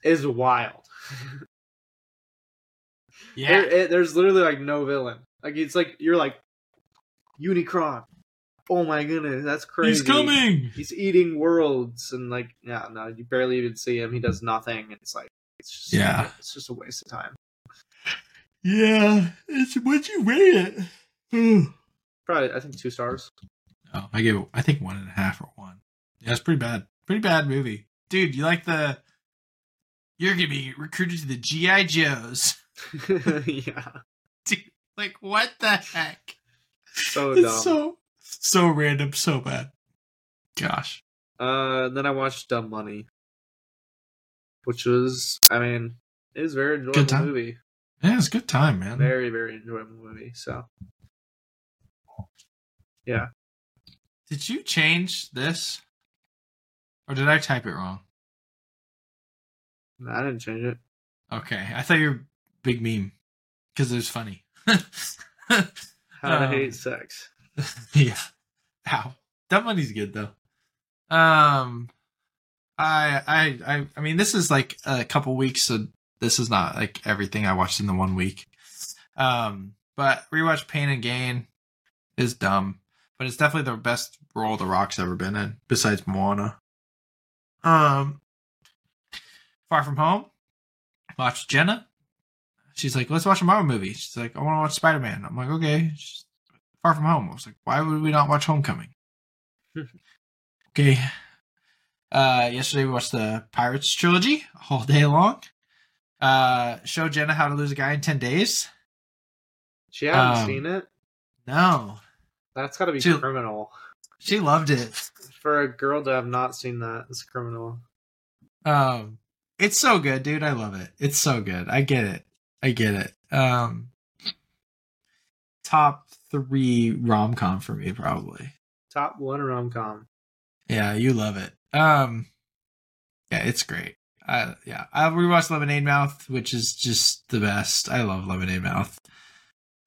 is wild. (laughs) Yeah. There- it- there's literally like no villain. Like it's like you're like Unicron, oh my goodness, that's crazy. He's coming. He's eating worlds, and like, yeah, no, you barely even see him. He does nothing, and it's like, it's just, Yeah. it's just a waste of time. Yeah, it's what'd you rate it? Probably, I think two stars. oh, I give. I think one and a half or one. Yeah, it's pretty bad. Pretty bad movie, dude. You like the? You're gonna be recruited to the GI Joes. (laughs) yeah, Dude, like what the heck? so dumb. It's so so random, so bad. Gosh. Uh, then I watched Dumb Money, which was, I mean, it was a very enjoyable Good time. movie. Yeah, it's a good time, man. Very, very enjoyable movie. So, yeah, Did you change this? Or did I type it wrong? I didn't change it. Okay. I thought you were big meme. Because it was funny. (laughs) How to Um, hate sex. (laughs) yeah. Ow. That money's good though. Um I I I I mean this is like a couple weeks, so this is not like everything I watched in the one week. Um but rewatch Pain and Gain is dumb. But it's definitely the best role The Rock's ever been in, besides Moana. Um Far From Home. Watch Jenna. She's like, let's watch a Marvel movie. She's like, I want to watch Spider Man. I'm like, okay. She's Far From Home. I was like, why would we not watch Homecoming? (laughs) okay. Uh, yesterday we watched the Pirates trilogy all day long. Uh, show Jenna how to lose a guy in ten days. She hasn't um, seen it. No, That's got to be she- criminal. she loved it. For a girl to have not seen that is criminal. Um, it's so good, dude. I love it. It's so good. I get it. I get it. Um, top three rom com for me probably. Top one rom com. Yeah, you love it. Um, yeah, it's great. I yeah, I rewatched Lemonade Mouth, which is just the best. I love Lemonade Mouth.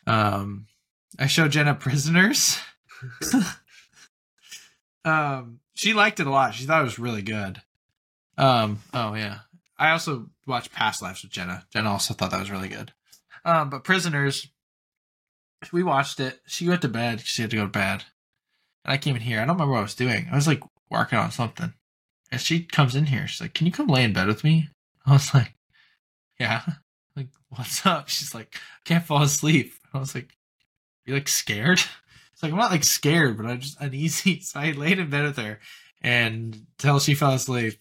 Um, I show Jenna Prisoners. (laughs) (laughs) um, she liked it a lot. She thought it was really good. Um, oh yeah. I also watched Past Lives with Jenna. Jenna also thought that was really good. Um, but Prisoners, we watched it. She went to bed. She had to go to bed. And I came in here. I don't remember what I was doing. I was like working on something. And she comes in here. She's like, Can you come lay in bed with me? (laughs) I was like, Yeah. Like, what's up? She's like, I can't fall asleep. I was like, You like scared? It's like, I'm not like scared, but I'm just uneasy. So (laughs) I laid in bed with her and till she fell asleep.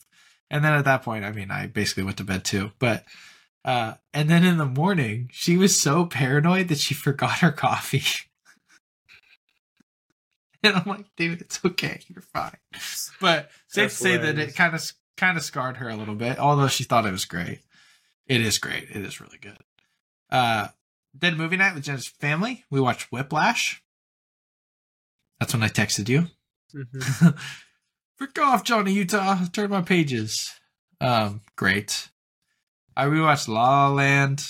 And then at that point, I mean, I basically went to bed too. But uh and then in the morning, she was so paranoid that she (laughs) forgot her coffee. (laughs) and I'm like, dude, it's okay, you're fine. But safe to say that it kind of kind of scarred her a little bit, although she thought it was great. It is great. It is really good. Uh then movie night with Jen's family. We watched Whiplash. That's when I texted you. Mhm. (laughs) Frick off, Johnny Utah. Turn my pages. Um, great. I rewatched La La Land,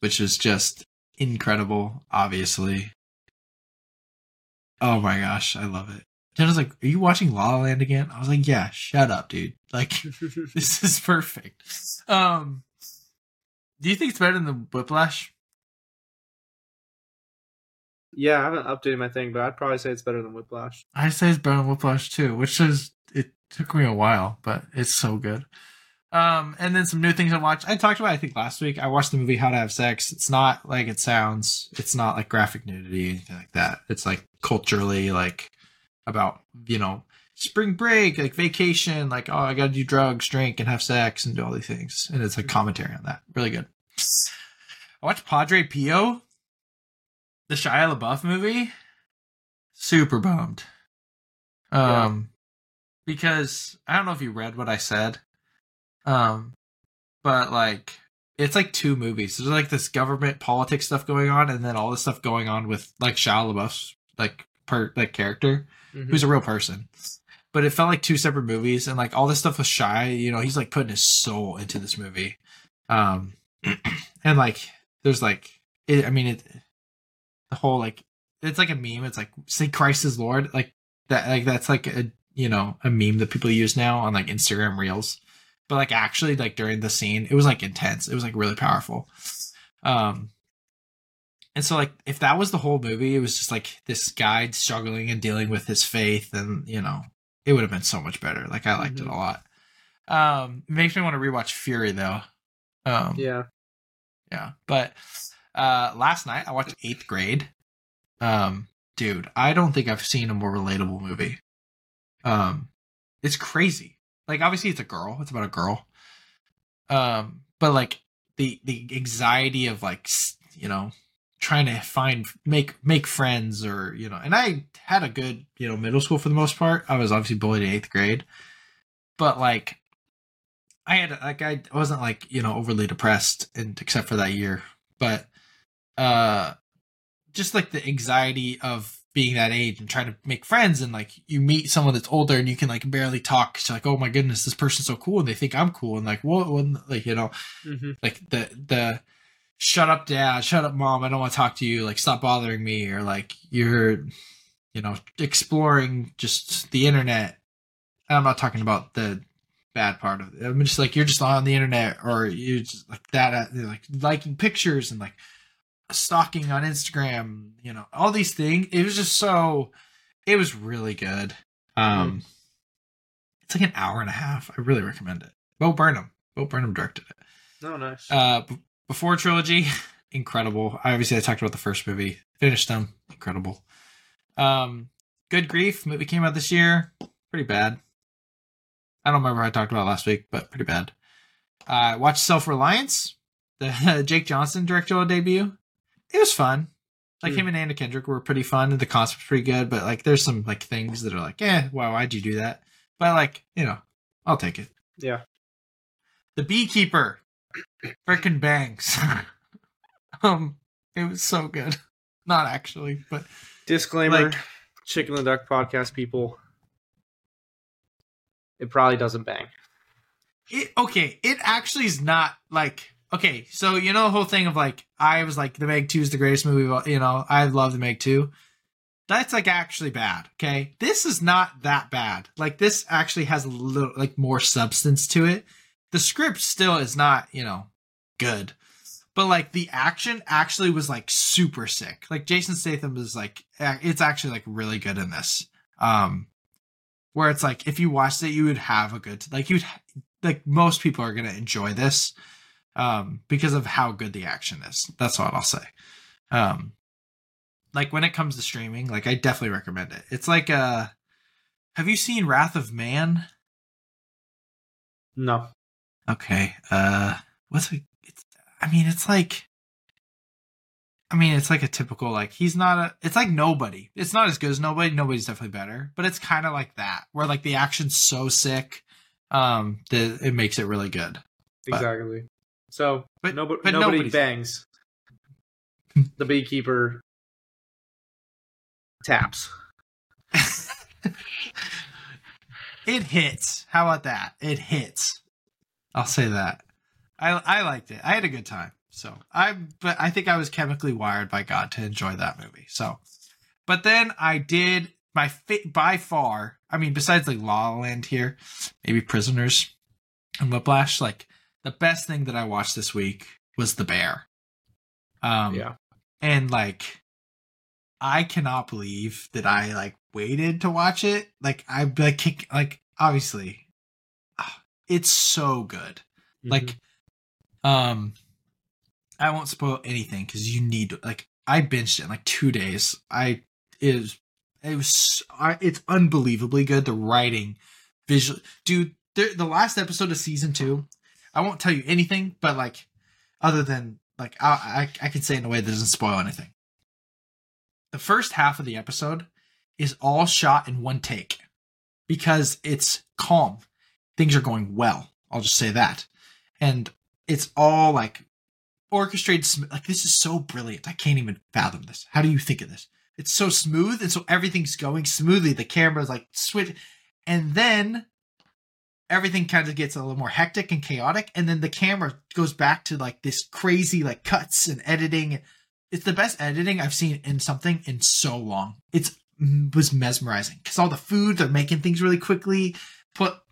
which is just incredible, obviously. Oh my gosh, I love it. Jenna's like, Are you watching La La Land again? I was like, Yeah, shut up, dude. Like, (laughs) this is perfect. (laughs) Um Do you think it's better than the Whiplash? Yeah, I haven't updated my thing, but I'd probably say it's better than Whiplash. I say it's better than Whiplash too, which is it took me a while, but it's so good. Um, and then some new things I watched. I talked about I think last week. I watched the movie How to Have Sex. It's not like it sounds. It's not like graphic nudity or anything like that. It's like culturally like about you know spring break, like vacation, like oh I got to do drugs, drink, and have sex, and do all these things. And it's like commentary on that. Really good. I watched Padre Pio, the Shia LaBeouf movie. Super bummed. Um, because I don't know if you read what I said. Um, but like it's like two movies. There's like this government politics stuff going on, and then all this stuff going on with like Shia LaBeouf's like per like character, Mhm. who's a real person. But it felt like two separate movies, and like all this stuff with Shy, you know, he's like putting his soul into this movie. Um, (clears throat) and like there's like it, I mean it, the whole like it's like a meme. It's like say Christ is Lord, like that. Like that's like a you know a meme that people use now on like Instagram Reels. But like actually, like during the scene, it was like intense. It was like really powerful. Um, And so like if that was the whole movie, it was just like this guy struggling and dealing with his faith and you know, it would have been so much better. Like I liked Mhm. it a lot. Um makes me want to rewatch Fury though. Um Yeah. yeah. But uh last night I watched eighth grade. Um dude, I don't think I've seen a more relatable movie. Um it's crazy. Like obviously it's a girl, it's about a girl. Um but like the the anxiety of like you know trying to find make make friends or you know and I had a good, you know, middle school for the most part. I was obviously bullied in 8th grade. But like I had like I wasn't like you know overly depressed, and except for that year, but uh, just like the anxiety of being that age and trying to make friends, and like you meet someone that's older and you can like barely talk. It's like, oh my goodness, this person's so cool, and they think I'm cool, and like what, like you know, hmm like the the shut up dad. Shut up mom. I don't want to talk to you. Like stop bothering me. Or like you're you know exploring just the internet. I'm not talking about the bad part of it. I'm just like you're just on the internet or you just like that uh, like liking pictures and like stalking on instagram you know all these things it was just so it was really good um it's like an hour and a half i really recommend it bo burnham bo burnham directed it Oh, nice. uh, b- before trilogy, (laughs) incredible. Obviously, I talked about the first movie. Finished them, incredible. Um, Good Grief movie came out this year. Pretty bad. I don't remember I talked about last week, but pretty bad. Uh, watched Self Reliance, (laughs) the Jake Johnson directorial debut. It was fun. Like Hmm. him and Anna Kendrick were pretty fun, and the concept's pretty good. But like, there's some like things that are like, eh, wow, why'd you do that? But like, you know, I'll take it. yeah. The Beekeeper, frickin' bangs. (laughs) um, it was so good. Not actually, but Disclaimer: like- Chicken the Duck podcast people. It probably doesn't bang. it okay. It actually is not like okay. So you know the whole thing of like I was like the Meg Two is the greatest movie. all- You know I love the Meg Two. That's like actually bad. Okay, this is not that bad. Like this actually has a little like more substance to it. The script still is not you know good. but like the action actually was like super sick. Like Jason Statham is like it's actually like really good in this. Um where it's like if you watched it you would have a good like you'd like most people are to enjoy this um because of how good the action is. That's what I'll say. Um like when it comes to streaming, like I definitely recommend it. It's like uh have you seen Wrath of Man? No. Okay. Uh what's it it's I mean it's like I mean it's like a typical like he's not a it's like nobody. It's not as good as nobody. Nobody's definitely better. But it's kind of like that. Where like the action's so sick um that it makes it really good. Exactly. So, But- nobody, but nobody nobody's- bangs. the beekeeper taps. (laughs) it hits. How about that? It hits. I'll say that. I I liked it. I had a good time. So I but I think I was chemically wired by God to enjoy that movie. So, but then I did my fa- by far. I mean, besides like La La Land here, maybe Prisoners and Whiplash. Like the best thing that I watched this week was The Bear. Um, yeah. and like i cannot believe that i like waited to watch it like i like like obviously ah, it's so good Mhm. like um i won't spoil anything because you need to like i binged it in like two days i it was it was I, it's unbelievably good the writing visual dude the, the last episode of season two i won't tell you anything but like other than like I, I I can say in a way that doesn't spoil anything. The first half of the episode is all shot in one take because it's calm. Things are going well. I'll just say that. And it's all like orchestrated like this is so brilliant. I can't even fathom this. How do you think of this? It's so smooth and so everything's going smoothly. The camera's like switch and then everything kind of gets a little more hectic and chaotic and then the camera goes back to like this crazy like cuts and editing. It's the best editing i've seen in something in so long. It's mm, was mesmerizing because all the food they're making things really quickly. But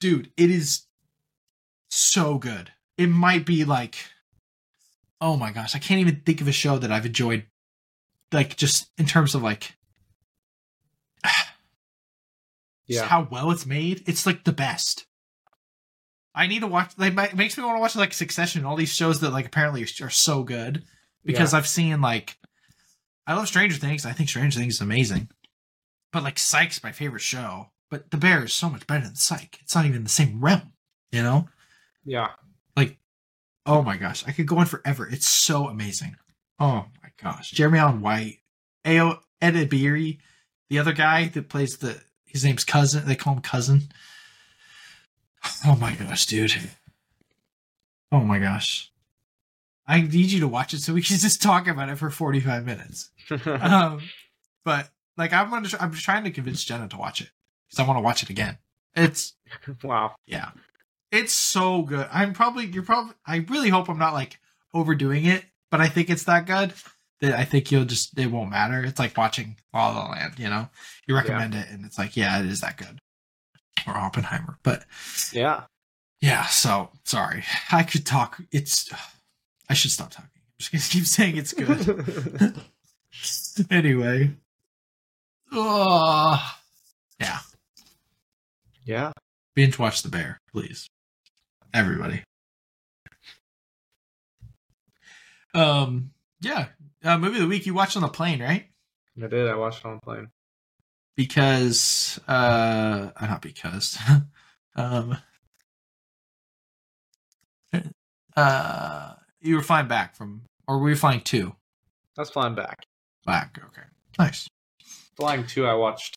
dude it is so good. It might be like oh my gosh, I can't even think of a show that I've enjoyed, like just in terms of like just Yeah. how well it's made. It's like the best. I need to watch. Like, it makes me want to watch like Succession, all these shows that like apparently are, so good because I've seen like I love Stranger Things. I think Stranger Things is amazing, but like Psych's my favorite show. But The Bear is so much better than Psych. It's not even in the same realm, you know. yeah. Like, oh my gosh, I could go on forever. It's so amazing. Oh my gosh, Jeremy Allen White, Ao Ed Ibiri, the other guy that plays the his name's cousin. They call him cousin. Oh my gosh, dude. Oh my gosh. I need you to watch it so we can (laughs) just talk about it for 45 minutes. (laughs) Um, but like I'm gonna, I'm trying to convince Jenna to watch it because I want to watch it again. It's wow. yeah. It's so good. I'm probably you're probably I really hope I'm not like overdoing it, but I think it's that good I think you'll just it won't matter. It's like watching La La Land, you know? You recommend it and it's like, yeah, it is that good. Or Oppenheimer. But Yeah. yeah, so sorry. I could talk it's (sighs) I should stop talking. I'm just gonna (laughs) keep saying it's good. (laughs) anyway. Oh yeah. yeah. Binge watch the bear, please. Everybody. Um, yeah. Uh, movie of the week you watched on the plane, right? I did. I watched it on the plane. Because uh, uh not because. (laughs) um uh you were flying back from or were you flying to? I was flying back. Back, okay. Nice. Flying two, I watched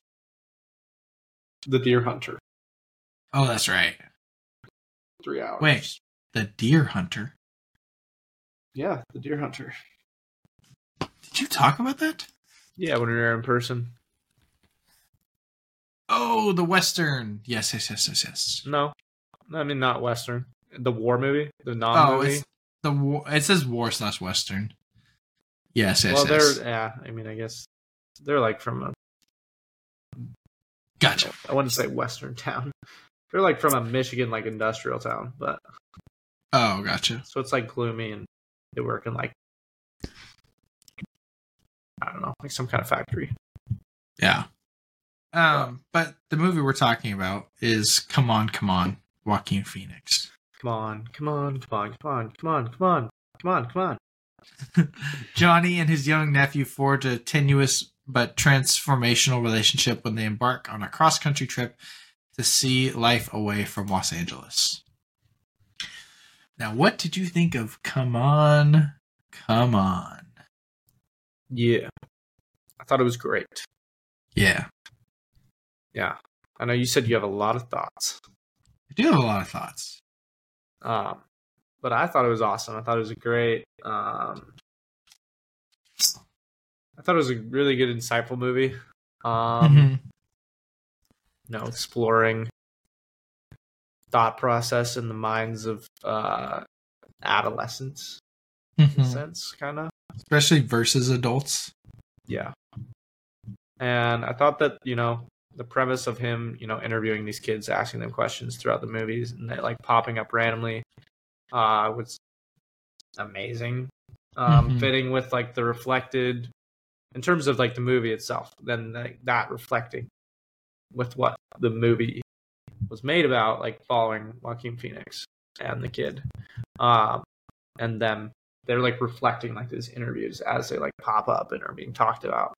The Deer Hunter. Oh, that's right. Three hours. Wait. The deer hunter. Yeah, The Deer Hunter. Did you talk about that? Yeah, when we were in person. Oh, the western. Yes, yes, yes, yes, yes. No. I mean, not Western. The war movie? The non Oh, movie? the war. It says war slash western. Yes, yes, well, yes. they're, yeah, I mean, I guess they're like from a, Gotcha. I wouldn't say Western town. (laughs) They're like from a Michigan, like industrial town, but Oh, gotcha. so it's like gloomy and they work in like, I don't know, like some kind of factory. Yeah. Um, but the movie we're talking about is Come On, Come On, Joaquin Phoenix. Come on, come on, come on, come on, come on, come on, come on, come on. (laughs) Johnny and his young nephew forge a tenuous but transformational relationship when they embark on a cross country trip to see life away from Los Angeles. Now, what did you think of Come On, Come On? Yeah. I thought it was great. Yeah, Yeah. I know you said you have a lot of thoughts. I do have a lot of thoughts. Um, but I thought it was awesome. I thought it was a great. Um, I thought it was a really good, insightful movie. Um, Mhm. you know, exploring thought process in the minds of uh, adolescents, in a Mhm. sense, kind of. Especially versus adults. Yeah. And I thought that, you know, the premise of him, you know, interviewing these kids, asking them questions throughout the movies and they like popping up randomly uh was amazing. Um Mhm. fitting with like the reflected in terms of like the movie itself, then like, that reflecting with what the movie was made about, like following Joaquin Phoenix and the kid. Um and them they're like reflecting like these interviews as they like pop up and are being talked about.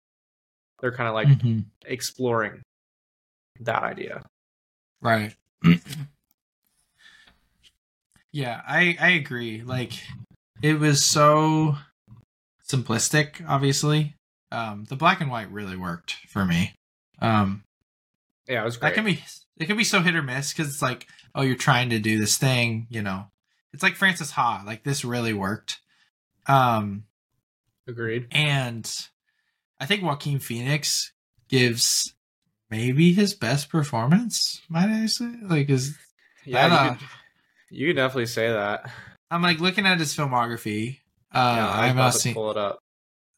They're kind of like Mhm. exploring that idea. Right. (clears throat) yeah, I I agree. Like it was so simplistic, obviously. Um the black and white really worked for me. Um Yeah, it was great. that can be it can be so hit or miss cuz it's like, oh, you're trying to do this thing, you know. It's like Francis Ha, like this really worked. Um Agreed. and I think Joaquin Phoenix gives maybe his best performance, might I say? Like is Yeah, That, you, uh, could, you could definitely say that. I'm like looking at his filmography. Uh, yeah, I I'm not to seen. pull it up.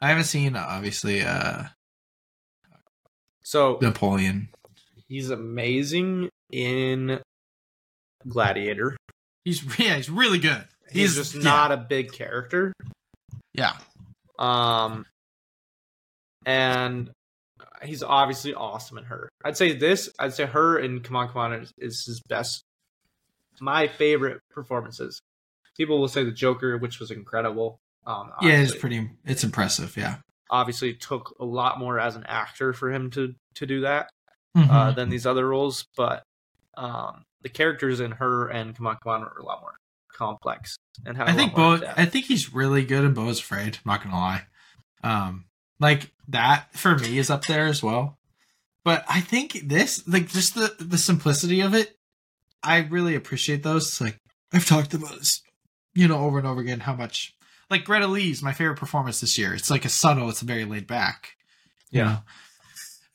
I haven't seen obviously uh, So Napoleon. he's amazing in Gladiator. He's yeah, he's really good. He's, He's- just yeah. not a big character. Yeah. Um, and he's obviously awesome in her. I'd say this. I'd say her in Come On Come On is, is his best. My favorite performances. People will say the Joker, which was incredible. Um, Yeah, it's pretty. It's impressive. Yeah. obviously it took a lot more as an actor for him to to do that Mm-hmm. uh, than these other roles, but um, the characters in her and Come On Come On are a lot more complex and have. I think Beau. I think he's really good in Beau's Afraid. I'm not gonna lie. Um, like that for me is up there as well. But I think this, like, just the the simplicity of it, I really appreciate those. Like I've talked about this, you know, over and over again. How much, like Greta Lee's my favorite performance this year. It's like a subtle. It's very laid back. Yeah. know?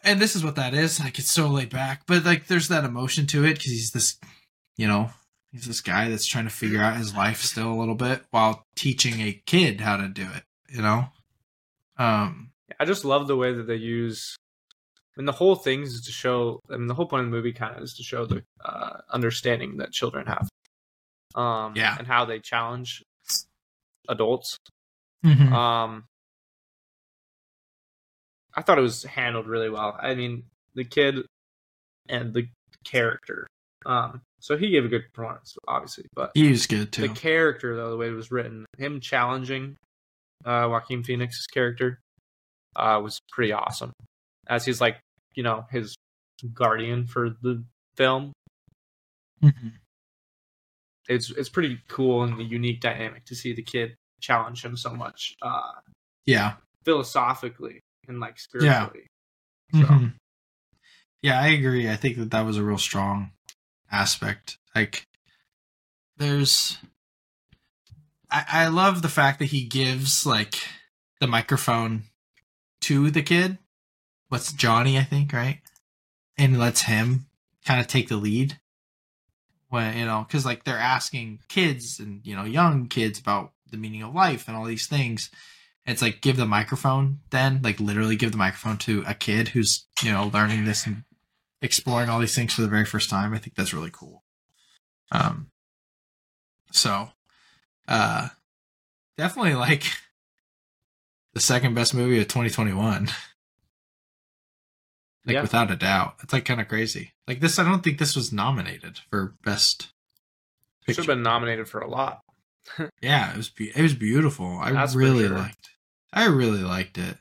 And this is what that is. Like it's so laid back, but like there's that emotion to it because he's this, you know, he's this guy that's trying to figure out his life still a little bit while teaching a kid how to do it. You know, um, I just love the way that they use. I mean, the whole thing is to show. I mean, the whole point of the movie kind of is to show the uh, understanding that children have, um, Yeah. and how they challenge adults. mhm. Um, I thought it was handled really well. I mean, the kid and the character. Um, so he gave a good performance, obviously, but he was good too. the character, though, the way it was written, him challenging uh, Joaquin Phoenix's character uh, was pretty awesome. As he's like, you know, his guardian for the film. Mhm. It's it's pretty cool and a unique dynamic to see the kid challenge him so much uh, Yeah, philosophically and like spiritually. So Mhm. yeah, I agree. I think that that was a real strong aspect. Like, there's, I, I love the fact that he gives like the microphone to the kid. What's Johnny? I think right, and lets him kind of take the lead. When you know, because like they're asking kids and you know young kids about the meaning of life and all these things. It's like give the microphone then, like literally give the microphone to a kid who's, you know, learning this and exploring all these things for the very first time. I think that's really cool. Um so uh definitely like (laughs) the second best movie of 2021. Like Yeah. without a doubt. It's like kind of crazy. Like this I don't think this was nominated for best should have been nominated for a lot. (laughs) yeah, it was be- it was beautiful. I That's really sure. liked. I really liked it.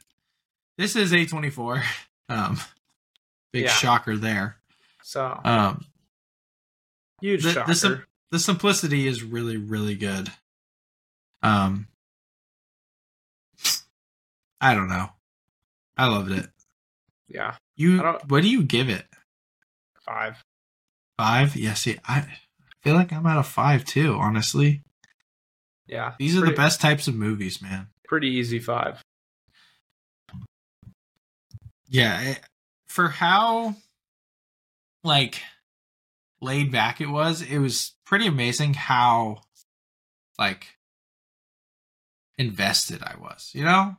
This is A twenty four. (laughs) Um, big Yeah. shocker there. So Um, huge the- the shocker. sim- the simplicity is really really good. Um, I don't know. I loved it. yeah, You, what do you give it? five. Five? Yeah. See, I feel like I'm out of five too. Honestly, Yeah, these are the best types of movies, man. Pretty easy five. Yeah, for how like laid back it was, it was pretty amazing how like invested I was, you know?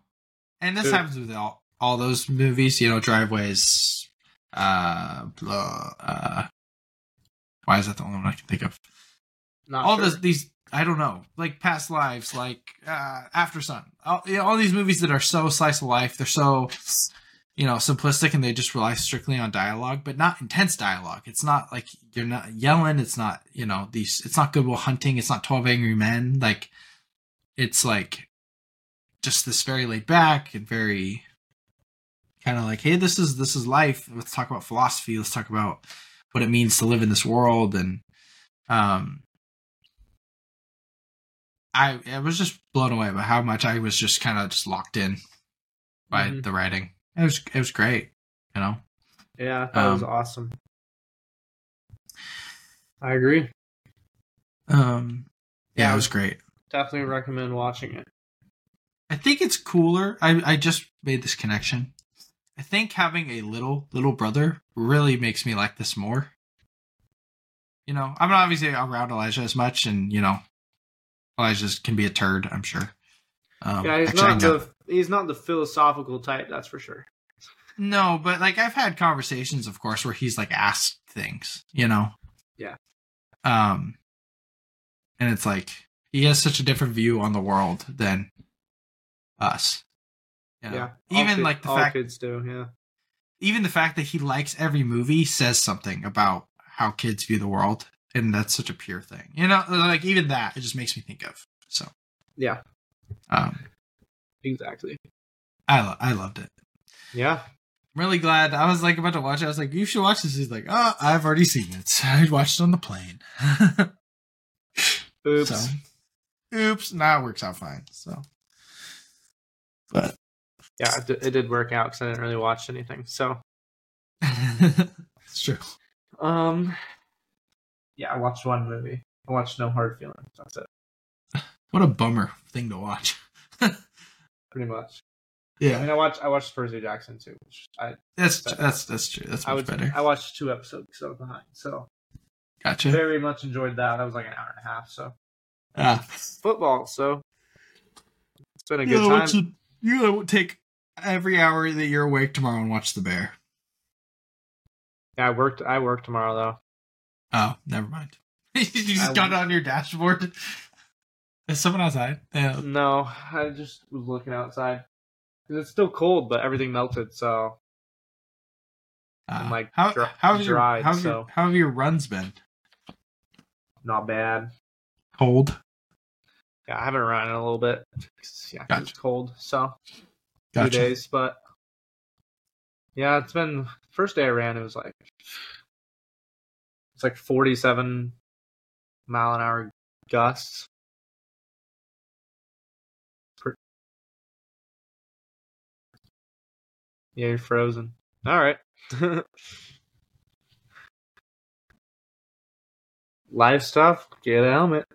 And this Dude. happens with all all those movies, you know, driveways, uh blah, uh why is that the only one I can think of? Not all sure. this these I don't know, like past lives, like uh, After Sun, all, you know, all these movies that are so slice of life, they're so you know simplistic and they just rely strictly on dialogue, but not intense dialogue. It's not like you're not yelling. It's not you know these. It's not Good Will Hunting. It's not Twelve Angry Men. Like it's like just this very laid back and very kind of like, hey, this is this is life. Let's talk about philosophy. Let's talk about what it means to live in this world and um I I was just blown away by how much I was just kind of just locked in by Mhm. the writing. It was it was great, you know. Yeah, that was Um, awesome. I agree. Um yeah, it was great. Definitely recommend watching it. I think it's cooler. I I just made this connection. I think having a little little brother really makes me like this more. You know, I'm not obviously around Elijah as much, and you know, Elijah can be a turd. I'm sure. Um, yeah, he's actually, not the he's not the philosophical type, that's for sure. No, but like I've had conversations, of course, where he's like asked things, you know. Yeah. Um, and it's like he has such a different view on the world than us. You know? Yeah. Even kid- like the fact kids do. Yeah. even the fact that he likes every movie says something about how kids view the world. And that's such a pure thing. You know, like even that, it just makes me think of. So Yeah. um Exactly. I lo- I loved it. Yeah. I'm really glad. I was like about to watch it. I was like, you should watch this. He's like, oh, I've already seen it. (laughs) I watched it on the plane. (laughs) Oops. So, oops. Now it works out fine. So, but Yeah, it, did- it did work out because I didn't really watch anything. So, (laughs) it's true. um, yeah, I watched one movie. I watched No Hard Feelings. That's it. What a bummer thing to watch. Pretty much. I Yeah, mean, I watched I watched Percy Jackson too, which I that's that's that's true. That's I much was better. I watched two episodes so behind. So Gotcha. very much enjoyed that. That was like an hour and a half. So Ah, football. So it's been a you good gotta time. watch the- you gotta take every hour that you're awake tomorrow and watch the bear. Yeah, I worked. I work tomorrow though. Oh, never mind. (laughs) you just I got it on your dashboard. Is someone outside? Yeah. No, I just was looking outside it's still cold, but everything melted. So Uh, like, how dri- how have your how have your how have your runs been? not bad. Cold. Yeah, I haven't run in a little bit. Yeah, Gotcha. it's cold. So Gotcha. few days, but yeah, it's been first day I ran. It was like it's like forty-seven mile an hour gusts. Yeah, you're frozen. All right. (laughs) Live stuff. Get a helmet.